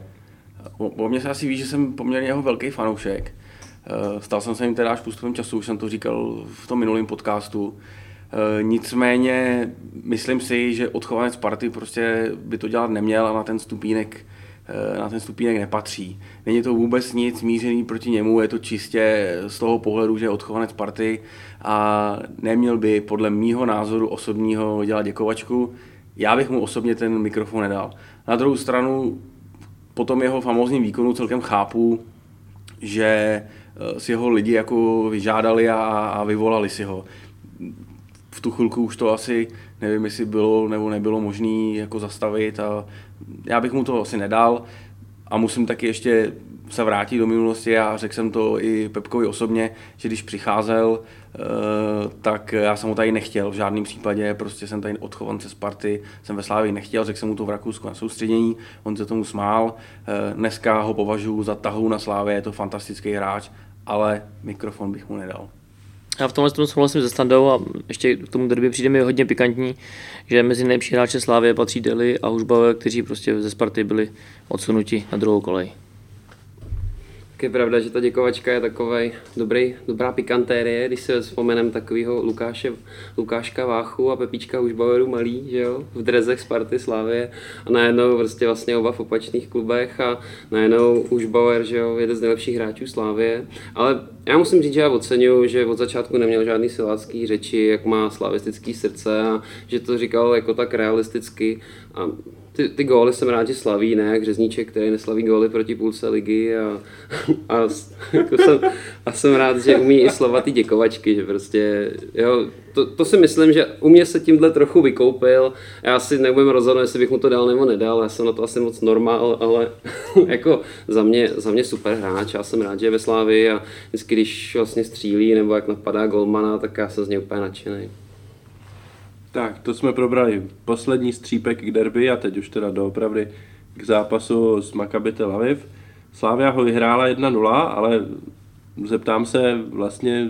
O, o mě se asi ví, že jsem poměrně jeho velký fanoušek. Eh, stal jsem se jim teda až postupem času, už jsem to říkal v tom minulém podcastu. Eh, nicméně myslím si, že odchovanec party prostě by to dělat neměl a na ten stupínek eh, na ten stupínek nepatří. Není to vůbec nic mířený proti němu, je to čistě z toho pohledu, že je odchovanec party a neměl by podle mýho názoru osobního dělat děkovačku. Já bych mu osobně ten mikrofon nedal. Na druhou stranu po tom jeho famózním výkonu celkem chápu, že si ho lidi jako vyžádali a, a vyvolali si ho. V tu chvilku už to asi nevím, jestli bylo nebo nebylo možné jako zastavit a já bych mu to asi nedal a musím taky ještě se vrátit do minulosti a řekl jsem to i Pepkovi osobně, že když přicházel, eh, tak já jsem ho tady nechtěl v žádném případě, prostě jsem tady odchovance z party, jsem ve Slávii nechtěl, řekl jsem mu to v Rakousku na soustředění, on se tomu smál, eh, dneska ho považuji za tahu na Slávě, je to fantastický hráč ale mikrofon bych mu nedal.
Já v tomhle tom souhlasím se Standou a ještě k tomu derby přijde mi hodně pikantní, že mezi nejlepší hráče Slávě patří Deli a Hužbauer, kteří prostě ze Sparty byli odsunuti na druhou kolej.
Je pravda, že ta děkovačka je takový dobrý, dobrá pikantérie, když se vzpomenem takového Lukáše, Lukáška Váchu a Pepíčka Hušbaueru malý, že jo, v drezech Sparty Slávě a najednou prostě vlastně oba v opačných klubech a najednou Hušbauer, že jo, jeden z nejlepších hráčů Slávě, ale já musím říct, že já oceňuju, že od začátku neměl žádný silácký řeči, jak má slavistický srdce a že to říkal jako tak realisticky. A ty, ty góly jsem rád, že slaví, ne? Jak Řezníček, který neslaví góly proti půlce ligy a, a, jako jsem, a jsem rád, že umí i slova ty děkovačky, že prostě, jo, to, to, si myslím, že u mě se tímhle trochu vykoupil, já si nebudem rozhodnout, jestli bych mu to dal nebo nedal, já jsem na to asi moc normál, ale jako za mě, za mě super hráč, já jsem rád, že je ve Slávii a vždycky, když vlastně střílí nebo jak napadá golmana, tak já jsem z něj úplně nadšený.
Tak, to jsme probrali poslední střípek k derby a teď už teda doopravdy k zápasu s Maccabi Tel Aviv. Slávia ho vyhrála 1-0, ale zeptám se vlastně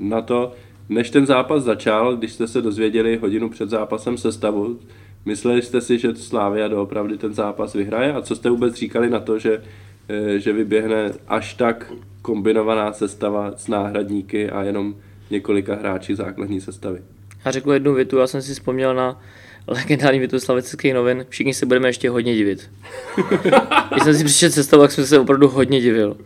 na to, než ten zápas začal, když jste se dozvěděli hodinu před zápasem sestavu, mysleli jste si, že Slávia doopravdy ten zápas vyhraje a co jste vůbec říkali na to, že, eh, že vyběhne až tak kombinovaná sestava s náhradníky a jenom několika hráči základní sestavy?
Já řeknu jednu větu, já jsem si vzpomněl na legendární větu slavických novin, všichni se budeme ještě hodně divit. Když jsem si přišel cestou, tak jsem se opravdu hodně divil.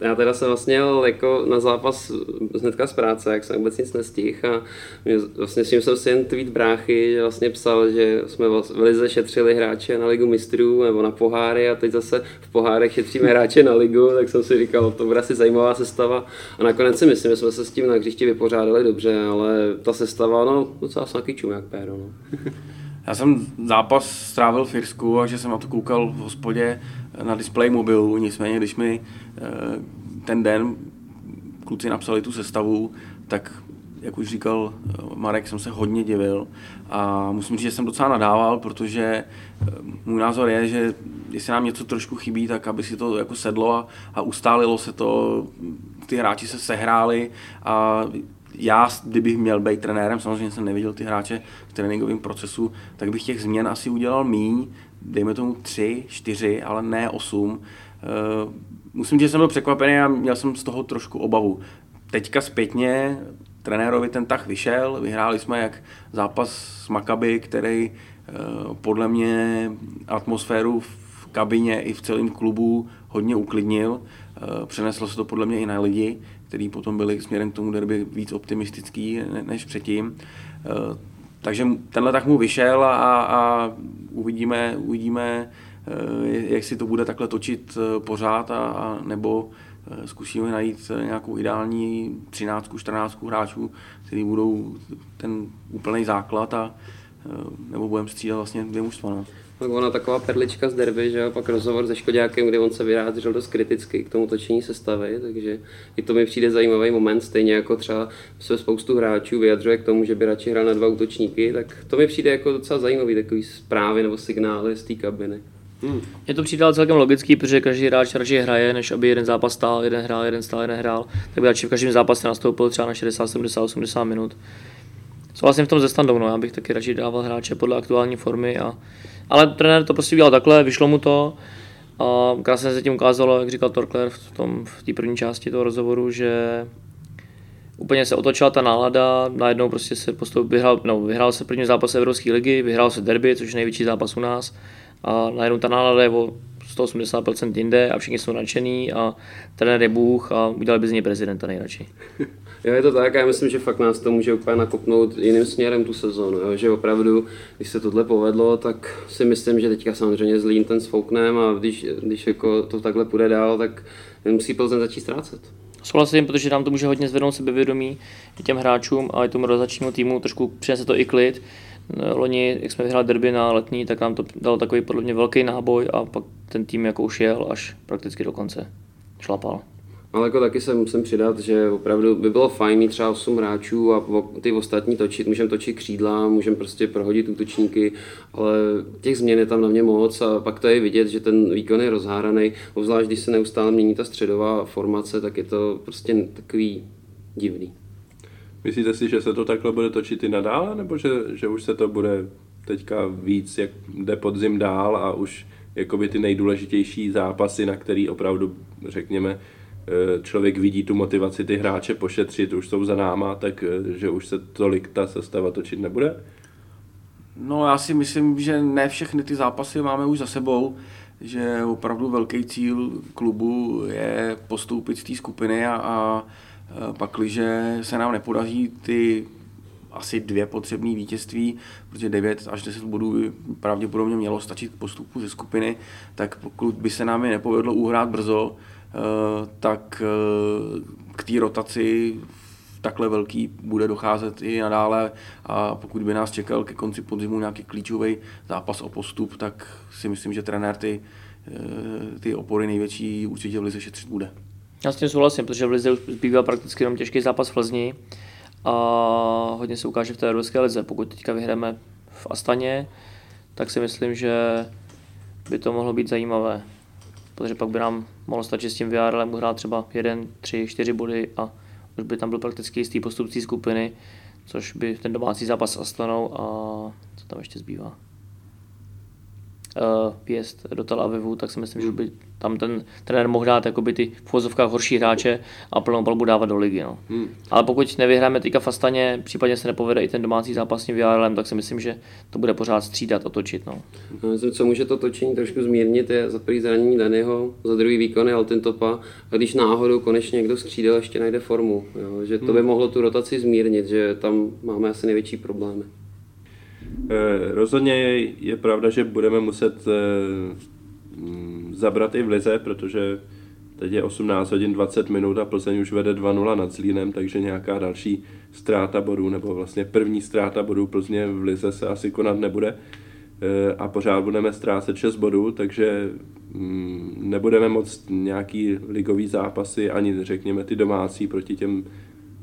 Já teda jsem vlastně jel jako na zápas hnedka z práce, jak jsem vůbec nic nestihl a vlastně s tím jsem si jen tweet bráchy vlastně psal, že jsme v lize šetřili hráče na ligu mistrů nebo na poháry a teď zase v pohárech šetříme hráče na ligu, tak jsem si říkal, to bude asi zajímavá sestava a nakonec si myslím, že jsme se s tím na hřišti vypořádali dobře, ale ta sestava, no docela snaky jak péro. No.
Já jsem zápas strávil v Irsku a že jsem na to koukal v hospodě na display mobilu, nicméně když mi eh, ten den kluci napsali tu sestavu, tak jak už říkal eh, Marek, jsem se hodně divil. A musím říct, že jsem docela nadával, protože eh, můj názor je, že jestli nám něco trošku chybí, tak aby si to jako sedlo a, a ustálilo se to, ty hráči se sehráli a já, kdybych měl být trenérem, samozřejmě jsem neviděl ty hráče v tréninkovém procesu, tak bych těch změn asi udělal míň, dejme tomu tři, čtyři, ale ne osm. Uh, musím říct, že jsem byl překvapený a měl jsem z toho trošku obavu. Teďka zpětně trenérovi ten tah vyšel, vyhráli jsme jak zápas s Makaby, který uh, podle mě atmosféru v kabině i v celém klubu hodně uklidnil. Uh, přeneslo se to podle mě i na lidi, kteří potom byli směrem k tomu derby víc optimistický než předtím. Takže tenhle tak mu vyšel a, a uvidíme, uvidíme, eh, jak si to bude takhle točit eh, pořád a, a nebo eh, zkusíme najít nějakou ideální 13, 14 hráčů, kteří budou ten úplný základ a nebo budeme střídat vlastně dvě mužstva. No.
Tak ona taková perlička z derby, že pak rozhovor se Škodákem, kde on se vyjádřil dost kriticky k tomu točení sestavy, takže i to mi přijde zajímavý moment, stejně jako třeba se spoustu hráčů vyjadřuje k tomu, že by radši hrál na dva útočníky, tak to mi přijde jako docela zajímavý takový zprávy nebo signály z té kabiny.
Hmm. Je to přijde celkem logický, protože každý hráč radši hraje, než aby jeden zápas stál, jeden hrál, jeden stál, jeden hrál. Tak by radši v každém zápase nastoupil třeba na 60, 70, 80 minut. Souhlasím v tom ze standou, no, já bych taky radši dával hráče podle aktuální formy a ale trenér to prostě udělal takhle, vyšlo mu to a krásně se tím ukázalo, jak říkal Torkler v, tom, v té první části toho rozhovoru, že úplně se otočila ta nálada, najednou prostě se postup, vyhrál, no, vyhrál se první zápas Evropské ligy, vyhrál se derby, což je největší zápas u nás a najednou ta nálada je o 180% jinde a všichni jsou nadšený a trenér je Bůh a udělali by z něj prezidenta nejradši.
Jo, je to tak, já myslím, že fakt nás to může úplně nakopnout jiným směrem tu sezónu, jo? že opravdu, když se tohle povedlo, tak si myslím, že teďka samozřejmě zlín ten svouknem a když, když jako to takhle půjde dál, tak musí Plzeň začít ztrácet.
Souhlasím, protože nám to může hodně zvednout sebevědomí těm hráčům a i tomu rozačnímu týmu trošku přinese to i klid. Loni, jak jsme vyhráli derby na letní, tak nám to dalo takový podle mě velký náboj a pak ten tým jako už jel až prakticky do konce. Šlapal.
Ale jako taky se musím přidat, že opravdu by bylo fajn mít třeba 8 hráčů a ty ostatní točit, můžeme točit křídla, můžeme prostě prohodit útočníky, ale těch změn je tam na mě moc a pak to je vidět, že ten výkon je rozháraný, obzvlášť když se neustále mění ta středová formace, tak je to prostě takový divný.
Myslíte si, že se to takhle bude točit i nadále, nebo že, že už se to bude teďka víc, jak jde podzim dál a už jakoby ty nejdůležitější zápasy, na který opravdu, řekněme, člověk vidí tu motivaci ty hráče pošetřit, už jsou za náma, tak eh, že už se tolik ta sestava točit nebude?
No já si myslím, že ne všechny ty zápasy máme už za sebou, že opravdu velký cíl klubu je postoupit z té skupiny a, a pakliže se nám nepodaří ty asi dvě potřebné vítězství, protože 9 až 10 bodů by pravděpodobně mělo stačit k postupu ze skupiny, tak pokud by se nám je nepovedlo uhrát brzo, Eh, tak eh, k té rotaci takhle velký bude docházet i nadále a pokud by nás čekal ke konci podzimu nějaký klíčový zápas o postup, tak si myslím, že trenér ty, eh, ty opory největší určitě v Lize šetřit bude.
Já s tím souhlasím, protože v Lize zbývá prakticky jenom těžký zápas v Plzni a hodně se ukáže v té Evropské lize. Pokud teďka vyhráme v Astaně, tak si myslím, že by to mohlo být zajímavé protože pak by nám mohlo stačit s tím VRLem hrát třeba 1, 3, 4 body a už by tam byl prakticky jistý postup té skupiny, což by ten domácí zápas s a co tam ještě zbývá. uh, vjezd do Tel Avivu, tak si myslím, že by tam ten trenér mohl dát jakoby ty v vozovkách horší hráče a plnou palbu dávat do ligy. No. Hmm. Ale pokud nevyhráme teďka v Astaně, případně se nepovede i ten domácí zápas s tím VRLem, tak si myslím, že to bude pořád střídat a točit. No.
no myslím, co může to točení trošku zmírnit, je za prvý zranění Daného, za druhý výkony Altintopa, a když náhodou konečně někdo skřídel ještě najde formu, jo, že to by hmm. mohlo tu rotaci zmírnit, že tam máme asi největší problémy.
Eh, rozhodně je, je pravda, že budeme muset eh, zabrat i v lize, protože teď je 18 hodin 20 minut a Plzeň už vede 2-0 nad Zlínem, takže nějaká další ztráta bodů, nebo vlastně první ztráta bodů Plzně v lize se asi konat nebude. Eh, a pořád budeme ztrácet 6 bodů, takže mm, nebudeme moc nějaký ligový zápasy, ani řekněme ty domácí proti těm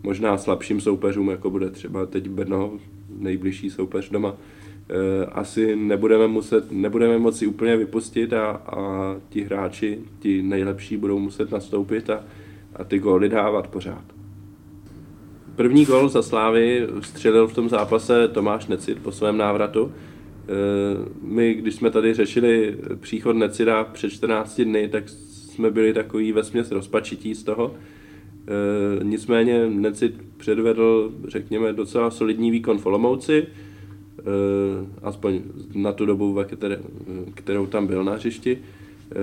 možná slabším soupeřům, jako bude třeba teď Brno, nejbližší soupeř doma, asi nebudeme, muset, nebudeme moci úplně vypustit a, a ti hráči, ti nejlepší, budou muset nastoupit a, a ty góly dávat pořád. První gól za Slávy střelil v tom zápase Tomáš Necit po svém návratu. Eh, my, když jsme tady řešili příchod Necida před 14 dny, tak jsme byli takový vesměs rozpačití z toho, Eh, nicméně Necit předvedl, řekněme, docela solidní výkon v Olomouci, eh, aspoň na tu dobu, kterou tam byl na hřišti. Eh,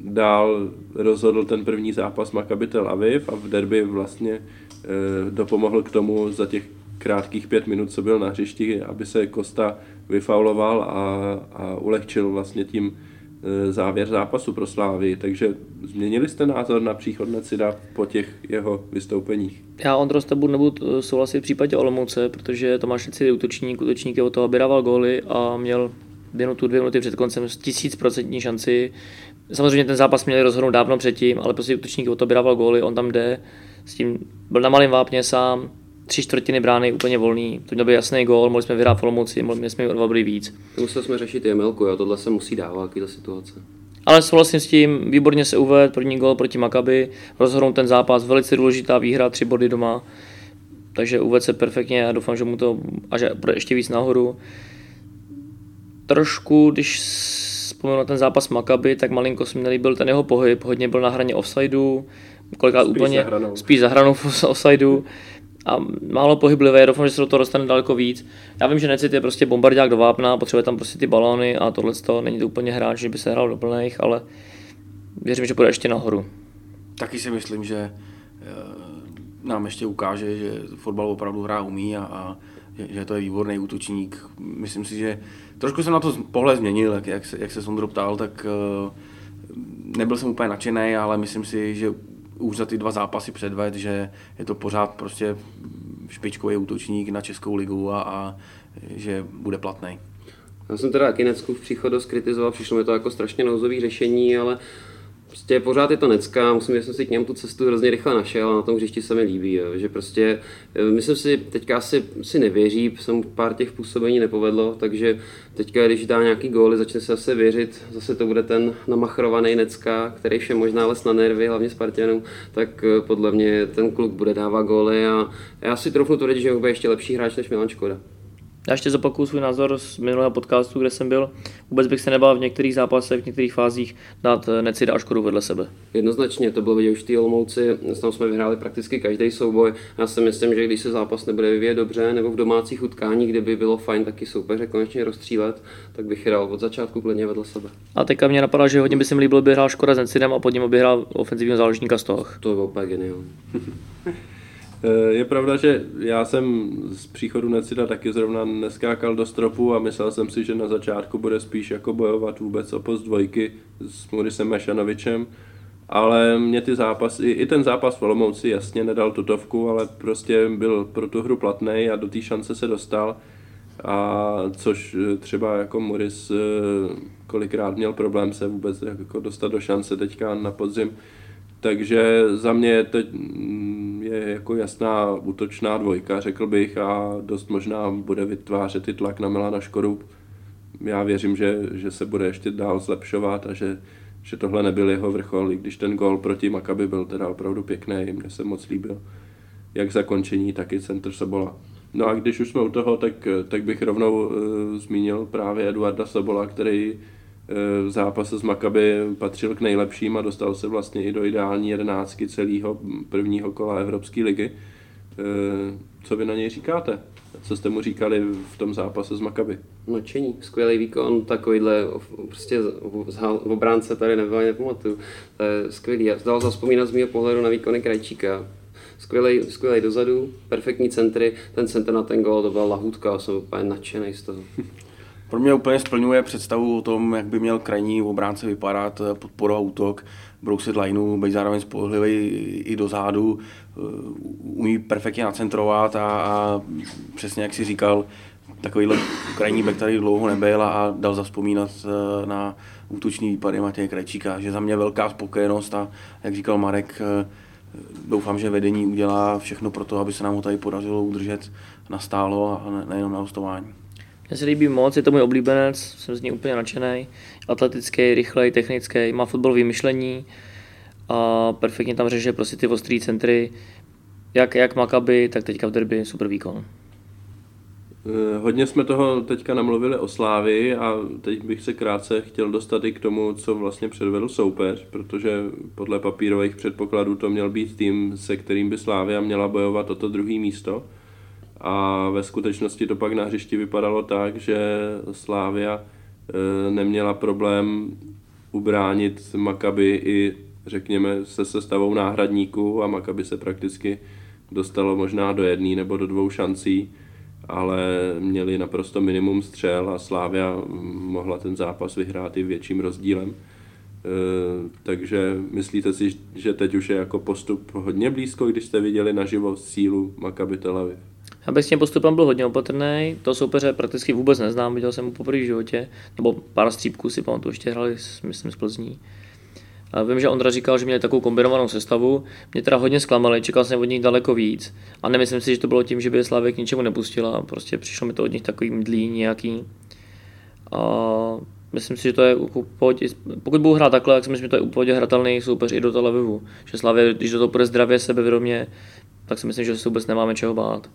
dál rozhodl ten první zápas Maccabi Tel Aviv a v derby vlastně dopomohl k tomu za těch krátkých pět minut, co byl na hřišti, aby se Kosta vyfauloval a, a ulehčil vlastně tím závěr zápasu pro Slávy, takže změnili jste názor na příchod Necida po těch jeho vystoupeních?
Já Ondro s tebou nebudu souhlasit v případě Olomouce, protože Tomáš Necid je útočník, útočník je o toho, aby dával góly a měl minutu, dvě minuty před koncem tisícprocentní šanci. Samozřejmě ten zápas měli rozhodnout dávno předtím, ale prostě útočník o to, aby dával góly, on tam jde, s tím byl na malém vápně sám, tři čtvrtiny brány úplně volný. To měl být jasný gól, mohli jsme vyhrát v Olomouci, mohli jsme o dva body víc.
Museli jsme řešit Jemelku, jo, tohle se musí dávat, takovýhle situace.
Ale souhlasím s tím, výborně se uvedl, první gol proti Makaby, rozhodnout ten zápas, velice důležitá výhra, tři body doma, takže uvedl se perfektně a doufám, že mu to a že bude ještě víc nahoru. Trošku, když vzpomenu na ten zápas Makaby, tak malinko se mi nelíbil ten jeho pohyb, hodně byl na hraně offsideu, kolikrát spíš úplně za spíš za hranou offsideu a málo pohyblivé, doufám, že se do toho dostane daleko víc. Já vím, že Necit je prostě bombardák do vápna, potřebuje tam prostě ty balóny a tohle to není to úplně hráč, že by se hrál do plných, ale věřím, že půjde ještě nahoru.
Taky si myslím, že eh, nám ještě ukáže, že fotbal opravdu hrá umí a, a že to je výborný útočník. Myslím si, že trošku jsem na to pohled změnil, jak, jak se, jak se Sondro ptal, tak uh, nebyl jsem úplně nadšený, ale myslím si, že už za ty dva zápasy předved, že je to pořád prostě špičkový útočník na Českou ligu a, a že bude platný.
Já jsem teda Kinecku v příchodu skritizoval, přišlo mi to jako strašně nouzové řešení, ale prostě pořád je to necka, musím, že jsem si k němu tu cestu hrozně rychle našel a na tom hřišti se mi líbí, jo. že prostě, eh, myslím si, teďka asi si nevěří, jsem pár těch působení nepovedlo, takže teďka, když dá nějaký góly, začne se zase věřit, zase to bude ten namachrovaný necka, který vše možná les na nervy, hlavně Spartanů, tak eh, podle mě ten kluk bude dávat góly a já si trochu tvrdit, že bude ještě lepší hráč než Milan Škoda.
Já ještě zopakuju svůj názor z minulého podcastu, kde jsem byl. Vůbec bych se nebál v některých zápasech, v některých fázích dát eh, Necida a Škodu vedle sebe.
Jednoznačně, to bylo vidět už v té Olomouci, tam jsme vyhráli prakticky každý souboj. Já si myslím, že když se zápas nebude vyvíjet dobře, nebo v domácích utkáních, kde by bylo fajn taky soupeře konečně rozstřílet, tak bych dal od začátku klidně vedle sebe.
A teďka mě napadá, že hodně by se mi líbilo, by hrál Škoda s Necidem a pod ním by hrál ofenzivního záložníka z toho.
To je úplně geniální.
Eh, je pravda, že já jsem z příchodu Necida taky zrovna neskákal do stropu a myslel jsem si, že na začátku bude spíš jako bojovat vůbec o post dvojky s Morisem Mešanovičem, ale mě ty zápasy, i ten zápas v Olomouci jasně nedal tutovku, ale prostě byl pro tu hru platný a do té šance se dostal. A což eh, třeba jako Moris eh, kolikrát měl problém se vůbec jako dostat do šance teďka na podzim, takže za mě teď mm, je jako jasná útočná dvojka, řekl bych, a dost možná bude vytvářet i tlak na Milana Škodu. Já věřím, že, že se bude ještě dál zlepšovat a že, že tohle nebyl jeho vrchol, i když ten gol proti Makaby byl teda opravdu pěkný, mně se moc líbil. Jak zakončení, tak i centr Sobola. No a když už jsme u toho, tak, tak bych rovnou uh, zmínil právě Eduarda Sobola, který v zápase s Maccabi patřil k nejlepším a dostal se vlastně i do ideální jedenáctky celého prvního kola Evropské ligy. Co vy na něj říkáte? Co jste mu říkali v tom zápase s Maccabi?
Nočení, skvělý výkon, takovýhle prostě v obránce tady nebyl, nepamatuju. To je skvělý. Já dal zaspomínat z mého pohledu na výkony Krajčíka. Skvělej, skvělej dozadu, perfektní centry, ten center na ten gol, to byla lahůdka, jsem úplně nadšený z toho.
Pro mě úplně splňuje představu o tom, jak by měl krajní obránce vypadat, podpora útok, brousit lineu, být zároveň spolehlivý i do zádu, eh, umí perfektně nacentrovat a, a přesně jak si říkal, takovýhle krajní back tady dlouho nebyl a dal zaspomínat eh, na útoční výpady Matěje Krajčíka, že za mě velká spokojenost a jak říkal Marek, eh, doufám, že vedení udělá všechno pro to, aby se nám ho tady podařilo udržet na stálo a nejenom na hostování.
Mně se líbí moc, je to můj oblíbenec, jsem z ní úplně nadšený. Atletický, rychlej, technický, má fotbalový myšlení a perfektně tam řeže prostě ty ostrý centry. Jak, jak Maccabi, tak teďka v derby super výkon.
Eh, hodně jsme toho teďka namluvili o Slávy a teď bych se krátce chtěl dostat i k tomu, co vlastně předvedl soupeř, protože podle papírových předpokladů to měl být tým, se kterým by Slávia měla bojovat o to druhé místo. A ve skutečnosti to pak na hřišti vypadalo tak, že Slávia eh, neměla problém ubránit Makaby i řekněme se sestavou náhradníků a Makaby se prakticky dostalo možná do jedné nebo do dvou šancí, ale měli naprosto minimum střel a Slávia mohla ten zápas vyhrát i větším rozdílem. Eh, takže myslíte si, že teď už je jako postup hodně blízko, když jste viděli naživo sílu Maccabi Tel Aviv?
Já bych s tím postupem byl hodně opatrný, to soupeře prakticky vůbec neznám, viděl jsem mu poprvé v životě, nebo pár střípků si pamatuju, ještě hrali, myslím, z Plzní. A vím, že Ondra říkal, že měli takovou kombinovanou sestavu. Mě teda hodně zklamali, čekal jsem od nich daleko víc. A nemyslím si, že to bylo tím, že by Slávě k ničemu nepustila. Prostě přišlo mi to od nich takový mdlý nějaký. A myslím si, že to je pokud budou hrát takhle, tak si myslím, že to je úplně hratelný soupeř i do Tel Avivu. Že Slavě, když do toho půjde zdravě, sebevědomě, tak si myslím, že se vůbec nemáme čeho bát.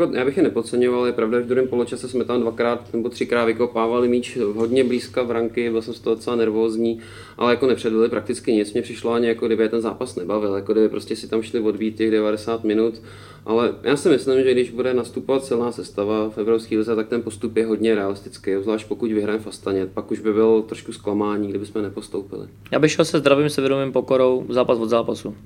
Jako, já bych je nepodceňoval, je pravda, že v druhém poločase jsme tam dvakrát nebo třikrát vykopávali míč hodně blízka v ranky, byl jsem z toho docela nervózní, ale jako nepředvedli prakticky nic. Mně přišlo ani jako kdyby ten zápas nebavil, jako kdyby prostě si tam šli odbít těch 90 minut. Ale já si myslím, že když bude nastupovat celá sestava v Evropské lize, tak ten postup je hodně realistický, zvlášť pokud vyhrajeme v Astaně. Pak už by byl trošku zklamání, kdybychom nepostoupili.
Já bych šel se zdravým sevědomým pokorou zápas od zápasu.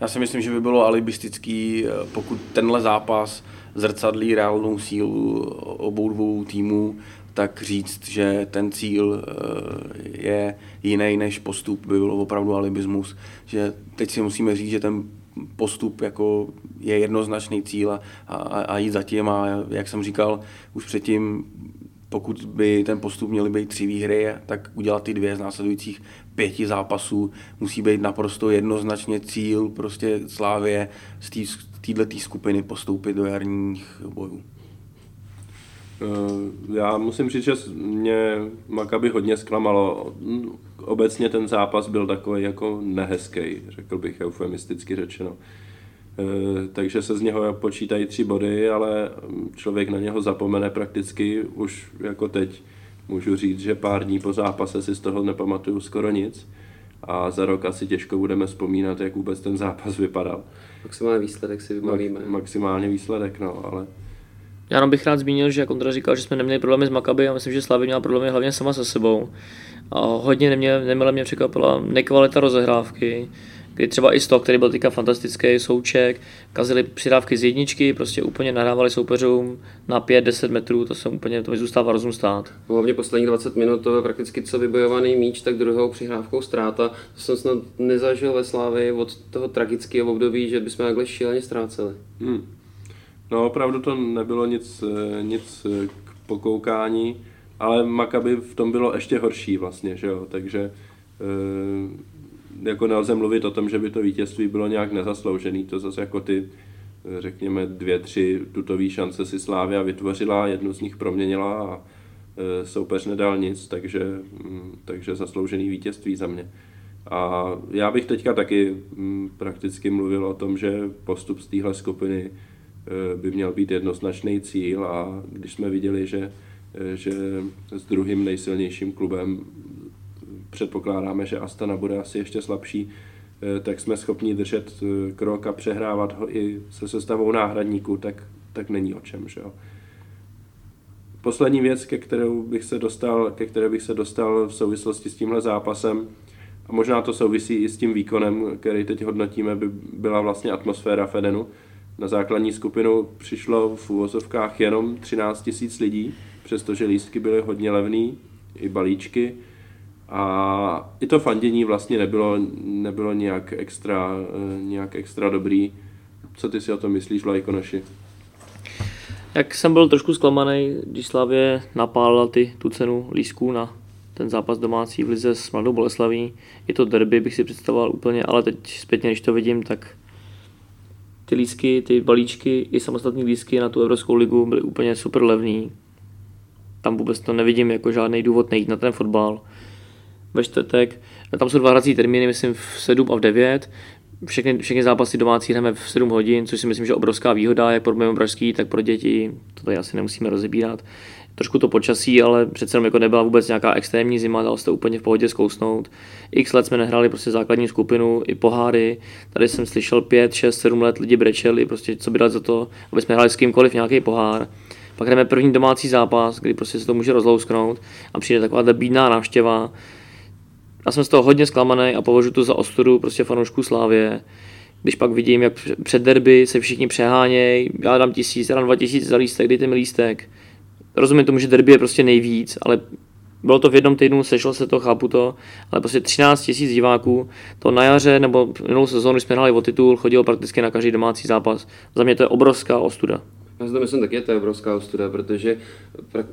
Já si myslím, že by bylo alibistický, pokud tenhle zápas zrcadlí reálnou sílu obou dvou týmů, tak říct, že ten cíl eh, je jiný než postup, by bylo opravdu alibismus. Že teď si musíme říct, že ten postup jako je jednoznačný cíl a, a, a jít za tím a jak jsem říkal už předtím, pokud by ten postup měly být tři výhry, tak udělat ty dvě z následujících pěti zápasů musí být naprosto jednoznačně cíl prostě Slávě z této skupiny postoupit do jarních bojů.
Eh, já musím říct, že mě Makaby hodně zklamalo. Obecně ten zápas byl takový jako nehezký, řekl bych eufemisticky řečeno. Eh, takže se z něho počítají tři body, ale člověk na něho zapomene prakticky už jako teď. Můžu říct, že pár dní po zápase si z toho nepamatuju skoro nic a za rok asi těžko budeme vzpomínat, jak vůbec ten zápas vypadal.
Maximální výsledek si vybavíme.
Maximálně výsledek, no, ale...
Já jenom bych rád zmínil, že jak Ondra říkal, že jsme neměli problémy s Makaby, já myslím, že Slavy měla problémy hlavně sama se sebou. A hodně nemě, nemile mě překvapila nekvalita rozehrávky, kdy třeba i Stok, který byl teďka fantastický, Souček, kazili přidávky z jedničky, prostě úplně nahrávali soupeřům na 5-10 metrů, to se úplně, to mi zůstává rozum stát.
Hlavně posledních 20 minut to je prakticky co vybojovaný míč, tak druhou přihrávkou ztráta. To jsem snad nezažil ve Slávě od toho tragického období, že bychom takhle šíleně ztráceli. Hmm.
No opravdu to nebylo nic, eh, nic eh, k pokoukání, ale Makaby v tom bylo ještě horší vlastně, že jo, takže e, jako nelze mluvit o tom, že by to vítězství bylo nějak nezasloužený. To zase jako ty, řekněme, dvě, tři tutové šance si Slávia vytvořila, jednu z nich proměnila a e, soupeř nedal nic, takže, mm, takže zasloužený vítězství za mě. A já bych teďka taky mm, prakticky mluvil o tom, že postup z téhle skupiny e, by měl být jednoznačný cíl a když jsme viděli, že že s druhým nejsilnějším klubem předpokládáme, že Astana bude asi ještě slabší, tak jsme schopni držet krok a přehrávat ho i se sestavou náhradníků, tak, tak není o čem. Že jo? Poslední věc, ke, kterou bych se dostal, ke které bych se dostal v souvislosti s tímhle zápasem, a možná to souvisí i s tím výkonem, který teď hodnotíme, by byla vlastně atmosféra Fedenu. Na základní skupinu přišlo v úvozovkách jenom 13 tisíc lidí, přestože lístky byly hodně levný, i balíčky. A i to fandění vlastně nebylo, nebylo nějak, extra, eh, nějak extra dobrý. Co ty si o tom myslíš, Lajkonoši?
Jak jsem byl trošku zklamaný, když Slavě napálila ty, tu cenu lísků na ten zápas domácí v Lize s Mladou Boleslaví. Je to derby, bych si představoval úplně, ale teď zpětně, když to vidím, tak ty lísky, ty balíčky i samostatní lísky na tu Evropskou ligu byly úplně super levný. Tam vůbec to nevidím jako žádný důvod nejít na ten fotbal. Ve čtvrtek, tam jsou dva hrací termíny, myslím v 7 a v 9 všechny, všechny zápasy domácí hrajeme v 7 hodin, což si myslím, že je obrovská výhoda, jak pro Pražský, tak pro děti. To tady asi nemusíme rozebírat. Trošku to počasí, ale přece jenom jako nebyla vůbec nějaká extrémní zima, dalo se to úplně v pohodě zkousnout. X let jsme nehráli prostě základní skupinu, i poháry. Tady jsem slyšel 5, 6, 7 let lidi brečeli, prostě co by dali za to, aby jsme hráli s kýmkoliv nějaký pohár. Pak jdeme první domácí zápas, kdy prostě se to může rozlousknout a přijde taková bídná návštěva já jsem z toho hodně zklamaný a považuji to za ostudu prostě fanoušků Slávě. Když pak vidím, jak před derby se všichni přehánějí, já dám tisíc, já dám dva tisíce za lístek, dejte mi lístek. Rozumím tomu, že derby je prostě nejvíc, ale bylo to v jednom týdnu, sešlo se to, chápu to, ale prostě 13 tisíc diváků, to na jaře nebo minulou sezónu, jsme hráli o titul, chodilo prakticky na každý domácí zápas. Za mě to je obrovská ostuda.
Já si to myslím taky, je to obrovská ostuda, protože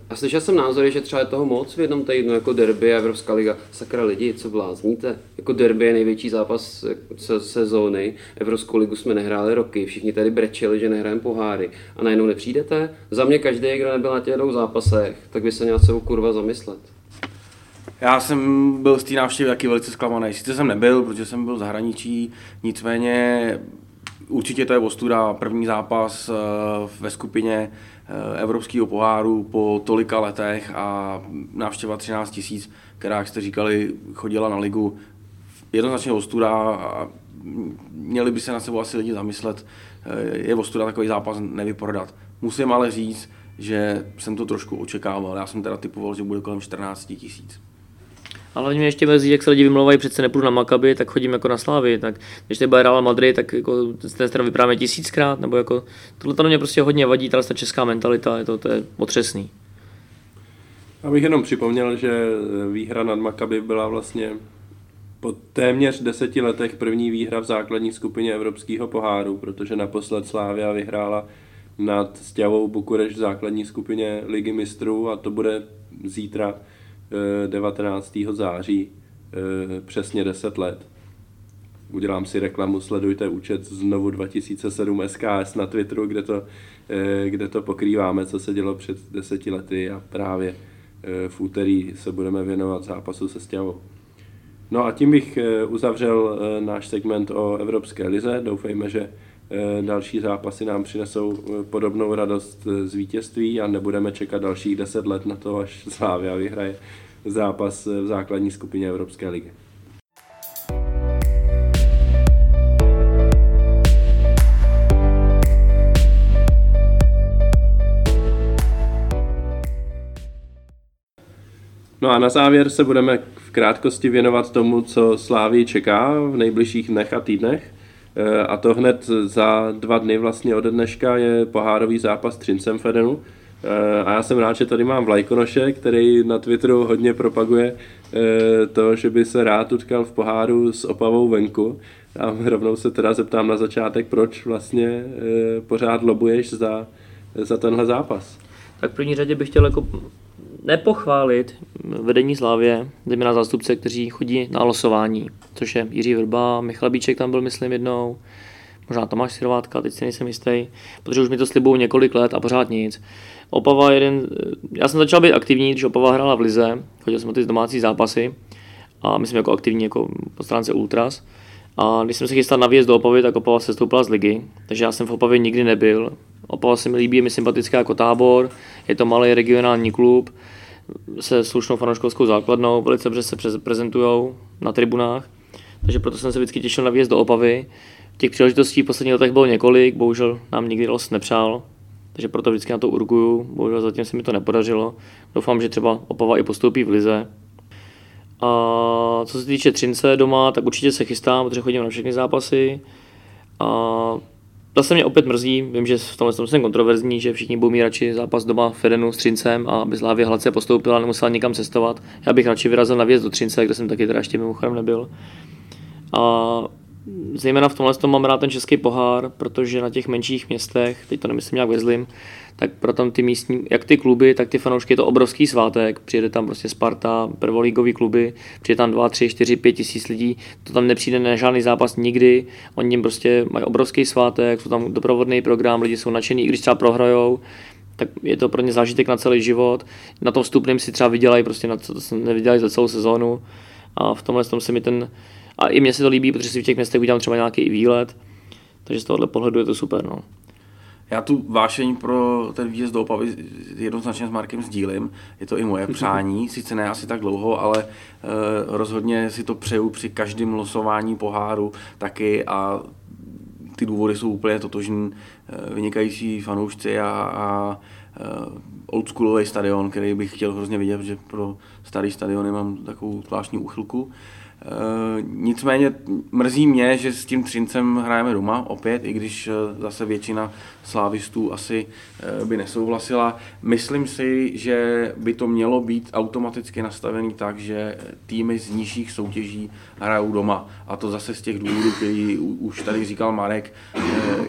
a slyšel jsem názory, že třeba je toho moc v jednom týdnu, jako derby a Evropská liga. Sakra lidi, co blázníte? Jako derby je největší zápas se sezóny, Evropskou ligu jsme nehráli roky, všichni tady brečeli, že nehrajeme poháry a najednou nepřijdete? Za mě každý, kdo nebyl na těch dvou zápasech, tak by se měl sebou kurva zamyslet.
Já jsem byl z té návštěvy taky velice zklamaný. Sice jsem nebyl, protože jsem byl v zahraničí, nicméně Určitě to je ostuda, první zápas eh, ve skupině eh, Evropského poháru po tolika letech a návštěva 13 tisíc, která, jak jste říkali, chodila na ligu. Jednoznačně ostuda a měli by se na sebou asi lidi zamyslet, eh, je ostuda takový zápas nevyprodat. Musím ale říct, že jsem to trošku očekával. Já jsem teda typoval, že bude kolem 14 tisíc.
Ale mě ještě mrzí, jak se lidi vymlouvají, přece nepůjdu na Makaby, tak chodím jako na Slávy. Tak když teď bude Real Madrid, tak jako ten stranu vyprávěme tisíckrát, nebo jako tohle to mě prostě hodně vadí, ta česká mentalita, je to, to je otřesný.
Abych jenom připomněl, že výhra nad Makaby byla vlastně po téměř deseti letech první výhra v základní skupině Evropského poháru, protože naposled Slávia vyhrála nad Stěvou Bukureš v základní skupině Ligy mistrů a to bude zítra 19. září, eh, přesně 10 let. Udělám si reklamu, sledujte účet znovu 2007 SKS na Twitteru, kde to, eh, kde to pokrýváme, co se dělo před deseti lety a právě eh, v úterý se budeme věnovat zápasu se Stěvou. No a tím bych uzavřel náš segment o Evropské lize. Doufejme, že další zápasy nám přinesou podobnou radost z vítězství a nebudeme čekat dalších deset let na to, až Slávia vyhraje zápas v základní skupině Evropské ligy. No a na závěr se budeme v krátkosti věnovat tomu, co Slávii čeká v nejbližších dnech a týdnech. E, a to hned za dva dny vlastně ode dneška je pohárový zápas Třincem Fedenu, Eh, a já jsem rád, že tady mám Vlajkonoše, který na Twitteru hodně propaguje eh, to, že by se rád utkal v poháru s Opavou venku. A rovnou se teda zeptám na začátek, proč vlastně eh, pořád lobuješ za, za tenhle zápas.
Tak v první řadě bych chtěl jako nepochválit vedení Slávě, zejména zástupce, kteří chodí na losování, což je Jiří Vrba, Michal Bíček tam byl, myslím, jednou, možná Tomáš Sirovátka, teď si nejsem jistý, protože už mi to slibují několik let a pořád nic. Opava jeden, já jsem začal být aktivní, když Opava hrála v Lize, chodil jsem na ty domácí zápasy a myslím jako aktivní jako po stránce Ultras. A když jsem se chystal na výjezd do Opavy, tak Opava se stoupila z ligy, takže já jsem v Opavě nikdy nebyl. Opava se mi líbí, je mi sympatická jako tábor, je to malý regionální klub se slušnou fanouškovskou základnou, velice dobře se prezentují na tribunách, takže proto jsem se vždycky těšil na výjezd do Opavy. Těch příležitostí v posledních letech bylo několik, bohužel nám nikdy los nepřál, takže proto vždycky na to urguju, bohužel zatím se mi to nepodařilo. Doufám, že třeba Opava i postoupí v lize. A co se týče Třince doma, tak určitě se chystám, protože chodím na všechny zápasy. A Zase mě opět mrzí, vím, že v tomhle jsem kontroverzní, že všichni budou mít radši zápas doma v Fedenu s Třincem a aby Slávě Hladce postoupila a nemusela nikam cestovat. Já bych radši vyrazil na výjezd do Třince, kde jsem taky teda ještě mimochodem nebyl. A zejména v tomhle tom mám rád ten český pohár, protože na těch menších městech, teď to nemyslím nějak vezlim, tak pro tam ty místní, jak ty kluby, tak ty fanoušky je to obrovský svátek. Přijede tam prostě Sparta, prvolígový kluby, přijede tam 2, 3, 4, 5 tisíc lidí, to tam nepřijde na žádný zápas nikdy, oni jim prostě mají obrovský svátek, jsou tam doprovodný program, lidi jsou nadšení, i když třeba prohrajou, tak je to pro ně zážitek na celý život. Na tom vstupném si třeba vydělají, prostě na co to nevydělají za celou sezónu. A v tomhle tom se mi ten, a i mně se to líbí, protože si v těch městech udělám třeba nějaký výlet, takže z tohohle pohledu je to super. No.
Já tu vášeň pro ten výjezd do Opavy jednoznačně s Markem sdílím. Je to i moje přání, sice ne asi tak dlouho, ale uh, rozhodně si to přeju při každém losování poháru taky a ty důvody jsou úplně totožní. Uh, vynikající fanoušci a, a uh, oldschoolový stadion, který bych chtěl hrozně vidět, že pro starý stadiony mám takovou zvláštní úchylku. Eh, nicméně mrzí mě, že s tím Třincem hrajeme doma opět, i když eh, zase většina slávistů asi eh, by nesouhlasila. Myslím si, že by to mělo být automaticky nastavený tak, že týmy z nižších soutěží hrajou doma. A to zase z těch důvodů, který už tady říkal Marek,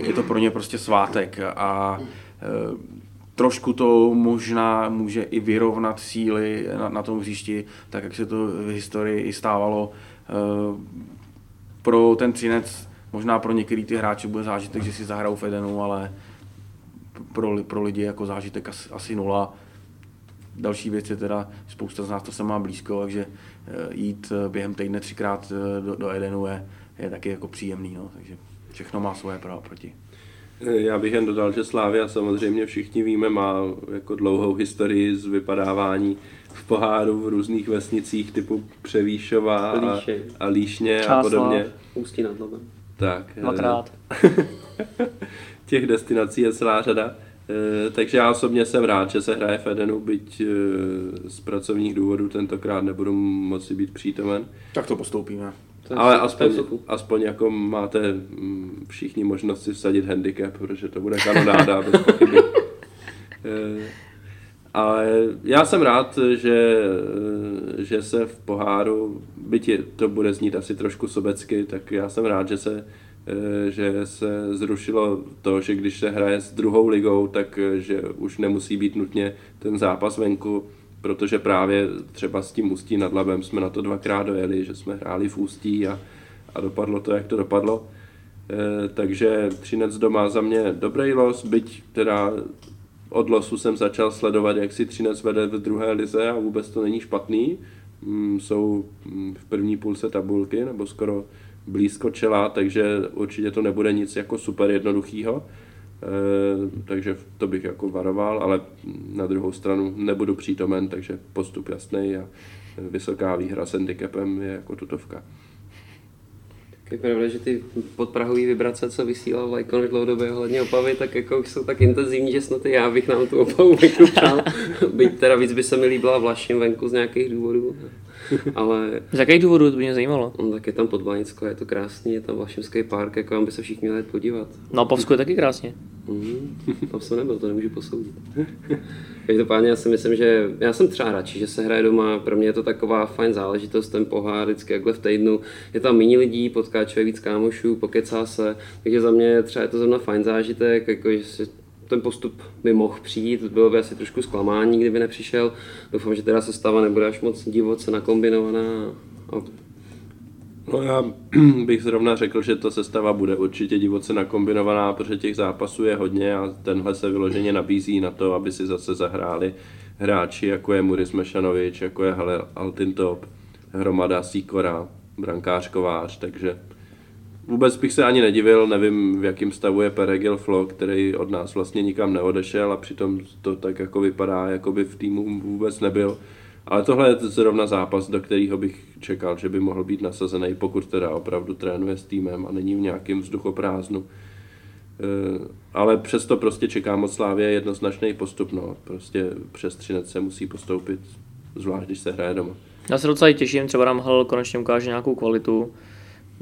je to pro ně prostě svátek. A trošku to možná může i vyrovnat síly na, na tom hřišti, tak jak se to v historii i stávalo. E, pro ten Třinec, možná pro některý ty hráče bude zážitek, že si zahrajou v Edenu, ale pro, pro lidi jako zážitek asi, asi nula. Další věc je teda, spousta z nás to se má blízko, takže e, jít e, během týdne třikrát do, do Edenu je, je taky jako příjemný, no, takže všechno má svoje pro a proti.
Já bych jen dodal, že Slávia samozřejmě všichni víme, má jako dlouhou historii z vypadávání v poháru v různých vesnicích typu Převýšova a, a Líšně Čáslav, a podobně.
Ústí nad Labem.
Tak.
Eh, Dvakrát.
těch destinací je celá řada. Eh, takže já osobně jsem rád, že se hraje v Edenu, byť eh, z pracovních důvodů tentokrát nebudu moci být přítomen.
Tak to postoupíme.
Ale aspoň, aspoň jako máte mm, všichni možnost si vsadit handicap, protože to bude kanonáda bez pochyby. Eh, ale já jsem rád, že, eh, že se v poháru, byť je, to bude znít asi trošku sobecky, tak já jsem rád, že se, eh, že se zrušilo to, že když se hraje s druhou ligou, tak že už nemusí být nutně ten zápas venku, protože právě třeba s tím Ústí nad Labem jsme na to dvakrát dojeli, že jsme hráli v Ústí a, a dopadlo to, jak to dopadlo. E, takže Třinec doma za mě dobrý los, byť teda od losu jsem začal sledovat, jak si Třinec vede v druhé lize a vůbec to není špatný. Mm, jsou mm, v první půlce tabulky, nebo skoro blízko čela, takže určitě to nebude nic jako super jednoduchýho. Eh, takže to bych jako varoval, ale na druhou stranu nebudu přítomen, takže postup jasný a vysoká výhra s handicapem je jako tutovka.
Je pravda, že ty podprahové vibrace, co vysílal Lajkon dlouhodobě ohledně opavy, tak jako jsou tak intenzivní, že snad i já bych nám tu opavu venku přál. Byť teda víc by se mi líbila Vlaším venku z nějakých důvodů. Ale...
Z jakých důvodů to by mě zajímalo?
No, tak je tam Podbanicko, je to krásný, je tam Vlašimský park, jako by se všichni měli podívat.
No, Opavsku je taky krásně.
Mm, tam jsem nebyl, to nemůžu posoudit. Každopádně já si myslím, že já jsem třeba radši, že se hraje doma. Pro mě je to taková fajn záležitost, ten pohár vždycky jakhle v týdnu. Je tam méně lidí, potká člověk víc kámošů, pokecá se. Takže za mě třeba je to zrovna fajn zážitek, jako že si ten postup by mohl přijít, bylo by asi trošku zklamání, kdyby nepřišel. Doufám, že teda sestava nebude až moc divoce nakombinovaná
No já bych zrovna řekl, že ta sestava bude určitě divoce nakombinovaná, protože těch zápasů je hodně a tenhle se vyloženě nabízí na to, aby si zase zahráli hráči, jako je Muris Mešanovič, jako je Altintop, Hromada Sikora, brankář Kovář, takže vůbec bych se ani nedivil, nevím v jakém stavu je Peregil Flo, který od nás vlastně nikam neodešel a přitom to tak jako vypadá, jako by v týmu vůbec nebyl. Ale tohle je zrovna zápas, do kterého bych čekal, že by mohl být nasazený, pokud teda opravdu trénuje s týmem a není v nějakém vzduchoprázdnu. Eh, ale přesto prostě čekám od Slávě jednoznačný postup. No. Prostě přes Třinec se musí postoupit, zvlášť když se hraje doma.
Já se docela těším, třeba nám Hal konečně ukáže nějakou kvalitu.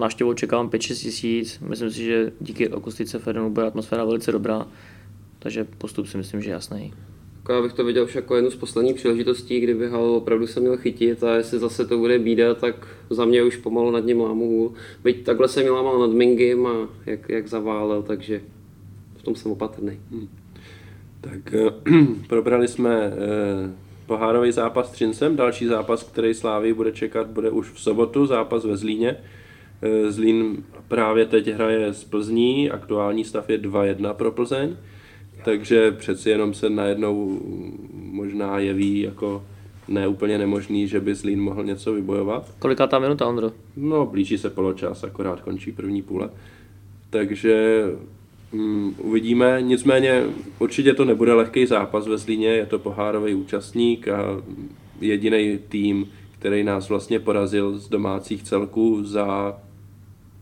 Návštěvou čekám 5-6 tisíc. Myslím si, že díky akustice Fedenu bude atmosféra velice dobrá. Takže postup si myslím, že je jasný.
Jako já bych to viděl už jako jednu z posledních příležitostí, kdyby Hal opravdu se měl chytit a jestli zase to bude bída, tak za mě už pomalu nad ním lámu hůl. Byť takhle jsem mi lámal nad Mingem a jak, jak zaválel, takže v tom jsem opatrný. Hmm.
Tak eh, probrali jsme eh, pohárový zápas s Třincem, další zápas, který Slávy bude čekat, bude už v sobotu, zápas ve Zlíně. Eh, Zlín právě teď hraje z Plzní, aktuální stav je 2-1 pro Plzeň takže přeci jenom se najednou možná jeví jako neúplně nemožný, že by Zlín mohl něco vybojovat.
Kolika ta minuta, Ondro?
No, blíží se poločas, akorát končí první půle. Takže um, uvidíme, nicméně určitě to nebude lehký zápas ve Zlíně, je to pohárový účastník a jediný tým, který nás vlastně porazil z domácích celků za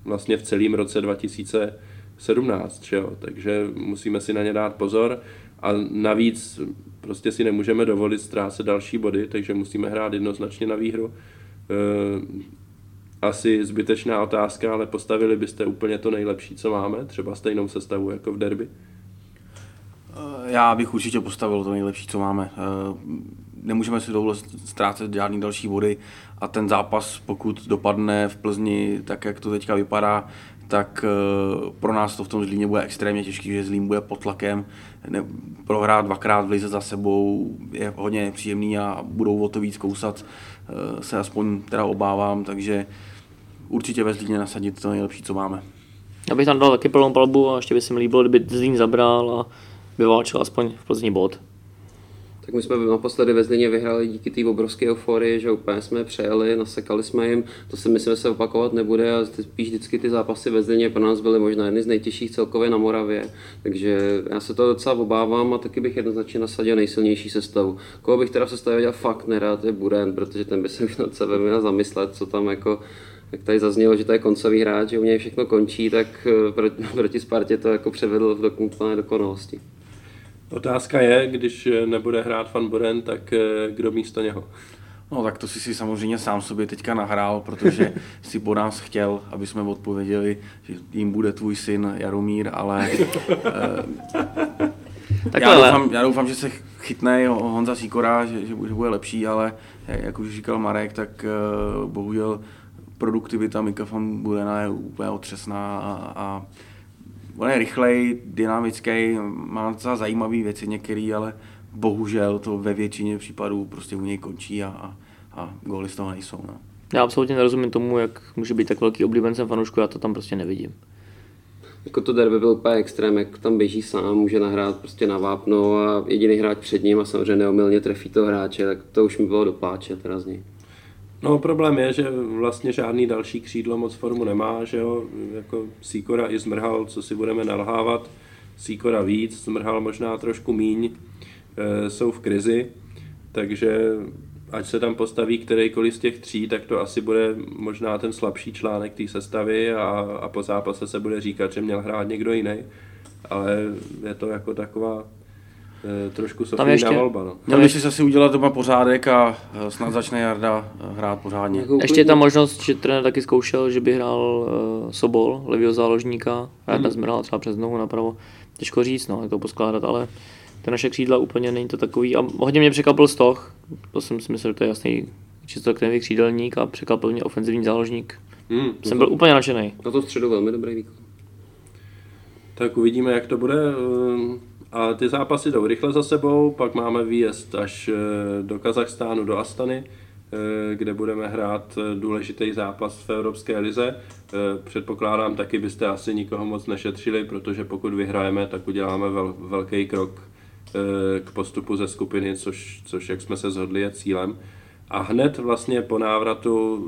vlastně v celém roce 2000 17, že jo? takže musíme si na ně dát pozor a navíc prostě si nemůžeme dovolit ztrácet další body, takže musíme hrát jednoznačně na výhru. Eh, asi zbytečná otázka, ale postavili byste úplně to nejlepší, co máme, třeba stejnou sestavu jako v derby?
Eh, já bych určitě postavil to nejlepší, co máme. Nemůžeme si dovolit ztrácet žádný další body a ten zápas, pokud dopadne v Plzni tak, jak to teďka vypadá, tak eh, pro nás to v tom Zlíně bude extrémně těžký, že Zlín bude pod tlakem. Ne, prohrát dvakrát v lize za sebou je hodně nepříjemný a budou o to víc kousat, eh, se aspoň teda obávám, takže určitě ve Zlíně nasadit to nejlepší, co máme.
Já bych tam dal taky plnou palbu a ještě by se mi líbilo, kdyby Zlín zabral a vyválčil aspoň v Plzni bod.
Tak my jsme naposledy ve Zlíně vyhráli díky té obrovské euforii, že úplně jsme přejeli, nasekali jsme jim. To si myslím, že se opakovat nebude a spíš vždycky ty zápasy ve Zlíně pro nás byly možná jedny z nejtěžších celkově na Moravě. Takže já se to docela obávám a taky bych jednoznačně nasadil nejsilnější sestavu. Koho bych teda v sestavě dělal fakt nerad je Buren, protože ten by se nad sebe měl zamyslet, co tam jako jak tady zaznělo, že to je koncový hráč, že u něj všechno končí, tak eh, proti Spartě to jako převedl v dokonalé dokonalosti.
Otázka je, když nebude hrát Van Buren, tak eh, kdo místo něho?
No tak to si si samozřejmě sám sobě teďka nahrál, protože si po nás chtěl, aby jsme odpověděli, že jim bude tvůj syn Jaromír, ale eh, já, doufám, já doufám, že se chytne Honza Sikora, že, že bude lepší, ale jak už říkal Marek, tak eh, bohužel produktivita Mika Van Burena je úplně otřesná a, a on je rychlej, dynamický, má docela zajímavé věci některé, ale bohužel to ve většině případů prostě u něj končí a, a, a góly z toho nejsou. No.
Já absolutně nerozumím tomu, jak může být tak velký oblíbencem fanoušku, já to tam prostě nevidím.
Jako to derby byl úplně extrém, jak tam běží sám, může nahrát prostě na vápno a jediný hráč před ním a samozřejmě neomylně trefí toho hráče, tak to už mi bylo do pláče teda z něj.
No problém je, že vlastně žádný další křídlo moc formu nemá, že jo, jako Sikora i Zmrhal, co si budeme nalhávat, Sikora víc, Zmrhal možná trošku míň, e, jsou v krizi, takže ať se tam postaví kterýkoliv z těch tří, tak to asi bude možná ten slabší článek té sestavy a, a po zápase se bude říkat, že měl hrát někdo jiný, ale je to jako taková trošku Sofína ještě, volba. No.
Měl by si asi udělat doma pořádek a eh, snad začne Jarda eh, hrát pořádně.
Ještě je ta možnost, že trenér taky zkoušel, že by hrál uh, Sobol, levýho záložníka, a Jarda hmm. hrál třeba přes nohu napravo. Těžko říct, no, jak to poskládat, ale ty naše křídla úplně není to takový. A hodně mě překvapil Stoch, to jsem si myslel, že to je jasný čisto křidelník křídelník a překvapil mě ofenzivní záložník. Hmm, jsem byl úplně nadšený.
Na to středu velmi dobrý výkon.
Tak uvidíme, jak to bude. A ty zápasy jdou rychle za sebou, pak máme výjezd až eh, do Kazachstánu, do Astany, eh, kde budeme hrát eh, důležitý zápas v Evropské lize. Předpokládám taky byste asi nikoho moc nešetřili, protože pokud vyhrajeme, tak uděláme vel, velký krok k postupu ze skupiny, což, což jak jsme se zhodli, je cílem. A hned vlastně po návratu,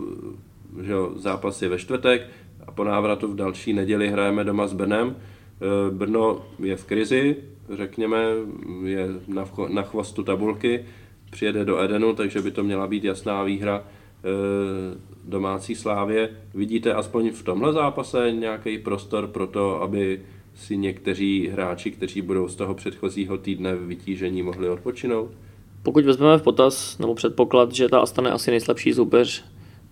že jo, zápas je ve čtvrtek, a po návratu v další neděli hrajeme doma s Brnem. Brno je v krizi, řekněme, je na, na chvostu tabulky, přijede do Edenu, takže by to měla být jasná výhra eh, domácí slávě. Vidíte aspoň v tomhle zápase nějaký prostor pro to, aby si někteří hráči, kteří budou z toho předchozího týdne vytížení, mohli odpočinout?
Pokud vezmeme v potaz nebo předpoklad, že ta Astana je asi nejslabší soupeř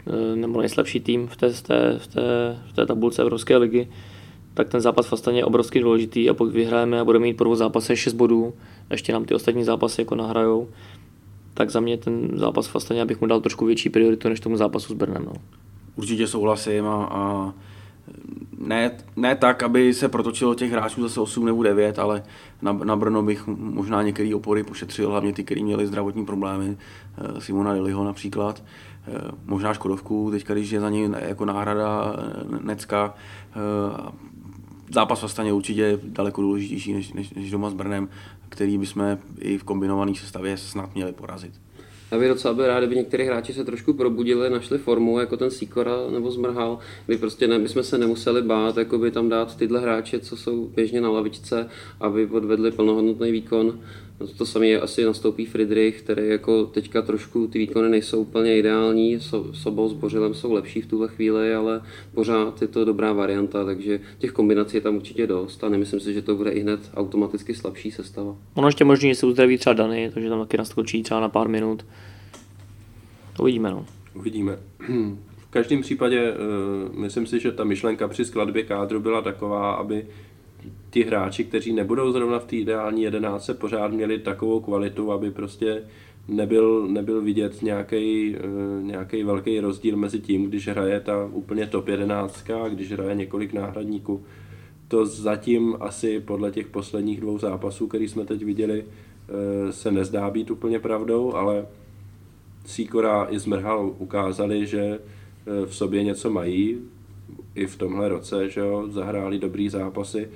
eh, nebo nejslabší tým v té, v té, v té, v té tabulce Evropské ligy, tak ten zápas v Astaně je obrovský důležitý a pokud vyhrajeme a budeme mít po dvou zápasech 6 bodů, ještě nám ty ostatní zápasy jako nahrajou, tak za mě ten zápas v Astaně bych mu dal trošku větší prioritu než tomu zápasu s Brnem. No.
Určitě souhlasím a, a ne, ne tak, aby se protočilo těch hráčů zase 8 nebo 9, ale na, na Brno bych možná některé opory pošetřil, hlavně ty, kteří měli zdravotní problémy, eh, Simona Liliho například, eh, možná Škodovku, teďka když je za něj jako náhrada eh, Necka, zápas vlastně je určitě daleko důležitější než, než, než doma s Brnem, který bychom i v kombinované sestavě snad měli porazit.
Já bych docela byl rád, kdyby některé hráči se trošku probudili, našli formu, jako ten Sikora nebo Zmrhal, kdy prostě ne, my jsme se nemuseli bát jakoby tam dát tyhle hráče, co jsou běžně na lavičce, aby odvedli plnohodnotný výkon. No to samé asi nastoupí Friedrich, který jako teďka trošku ty výkony nejsou úplně ideální, so, Sobol s Bořilem jsou lepší v tuhle chvíli, ale pořád je to dobrá varianta, takže těch kombinací je tam určitě dost a nemyslím si, že to bude i hned automaticky slabší sestava.
Ono ještě možný, že se uzdraví třeba Dany, takže tam taky naskočí třeba na pár minut. Uvidíme, no.
Uvidíme. V každém případě uh, myslím si, že ta myšlenka při skladbě kádru byla taková, aby ti hráči, kteří nebudou zrovna v té ideální jedenáctce, pořád měli takovou kvalitu, aby prostě nebyl, nebyl vidět nějaký, uh, nějaký velký rozdíl mezi tím, když hraje ta úplně top jedenáctka a když hraje několik náhradníků. To zatím asi podle těch posledních dvou zápasů, který jsme teď viděli, uh, se nezdá být úplně pravdou, ale Sikora i Zmrhal ukázali, že e, v sobě něco mají, i v tomhle roce, že jo, zahráli dobrý zápasy,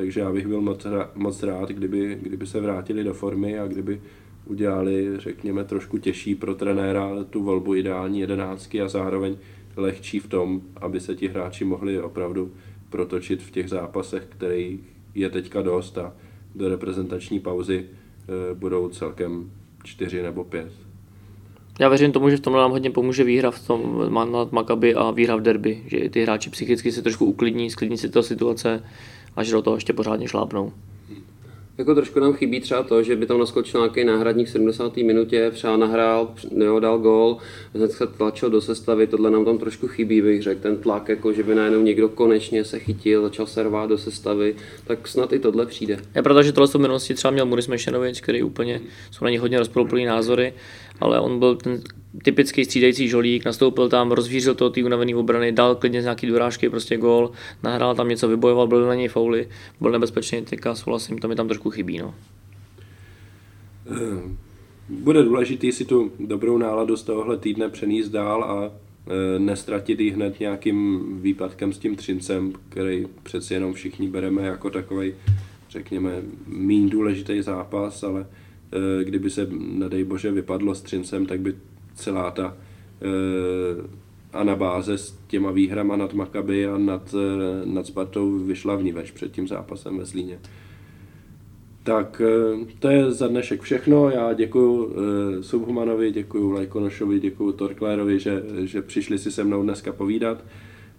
takže já bych byl moc, moc rád, kdyby, kdyby se vrátili do formy a kdyby udělali, řekněme, trošku těžší pro trenéra tu volbu ideální jedenáctky a zároveň lehčí v tom, aby se ti hráči mohli opravdu protočit v těch zápasech, který je teďka dost a do reprezentační pauzy e, budou celkem čtyři nebo pět.
Já věřím tomu, že v tom nám hodně pomůže výhra v tom nad Maccabi a výhra v derby, že ty hráči psychicky se trošku uklidní, sklidní si ta situace a že do toho ještě pořádně šlápnou.
Jako trošku nám chybí třeba to, že by tam naskočil nějaký náhradník v 70. minutě, třeba nahrál, jo, dal gol, hned se tlačil do sestavy, tohle nám tam trošku chybí, bych řekl, ten tlak, jako že by najednou někdo konečně se chytil, začal se rvát do sestavy, tak snad i tohle přijde.
Je pravda, že tohle v minulosti třeba měl Muris Mešenovič, který úplně, jsou na něj hodně rozporuplný názory, ale on byl ten typický střídající žolík, nastoupil tam, rozvířil to ty unavený obrany, dal klidně nějaký dorážky, prostě gol, nahrál tam něco, vybojoval, byl na něj fauly, byl nebezpečný, teďka souhlasím, to mi tam trošku chybí. No.
Eh, bude důležitý si tu dobrou náladu z tohohle týdne přenést dál a eh, nestratit ji hned nějakým výpadkem s tím Třincem, který přeci jenom všichni bereme jako takový, řekněme, méně důležitý zápas, ale kdyby se, nedej bože, vypadlo s Třincem, tak by celá ta eh, anabáze s těma výhrama nad Makaby a nad, eh, nad Spartou vyšla v več před tím zápasem ve Zlíně. Tak to je za dnešek všechno. Já děkuji Subhumanovi, děkuji Lajkonošovi, děkuji Torklérovi, že, že přišli si se mnou dneska povídat.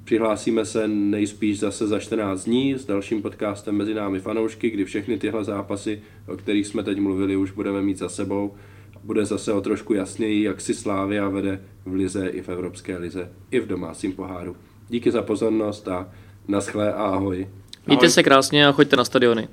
Přihlásíme se nejspíš zase za 14 dní s dalším podcastem Mezi námi fanoušky, kdy všechny tyhle zápasy, o kterých jsme teď mluvili, už budeme mít za sebou. Bude zase o trošku jasněji, jak si Slávia vede v lize i v Evropské lize, i v domácím poháru. Díky za pozornost a naschle a ahoj.
Mějte se krásně a choďte na stadiony.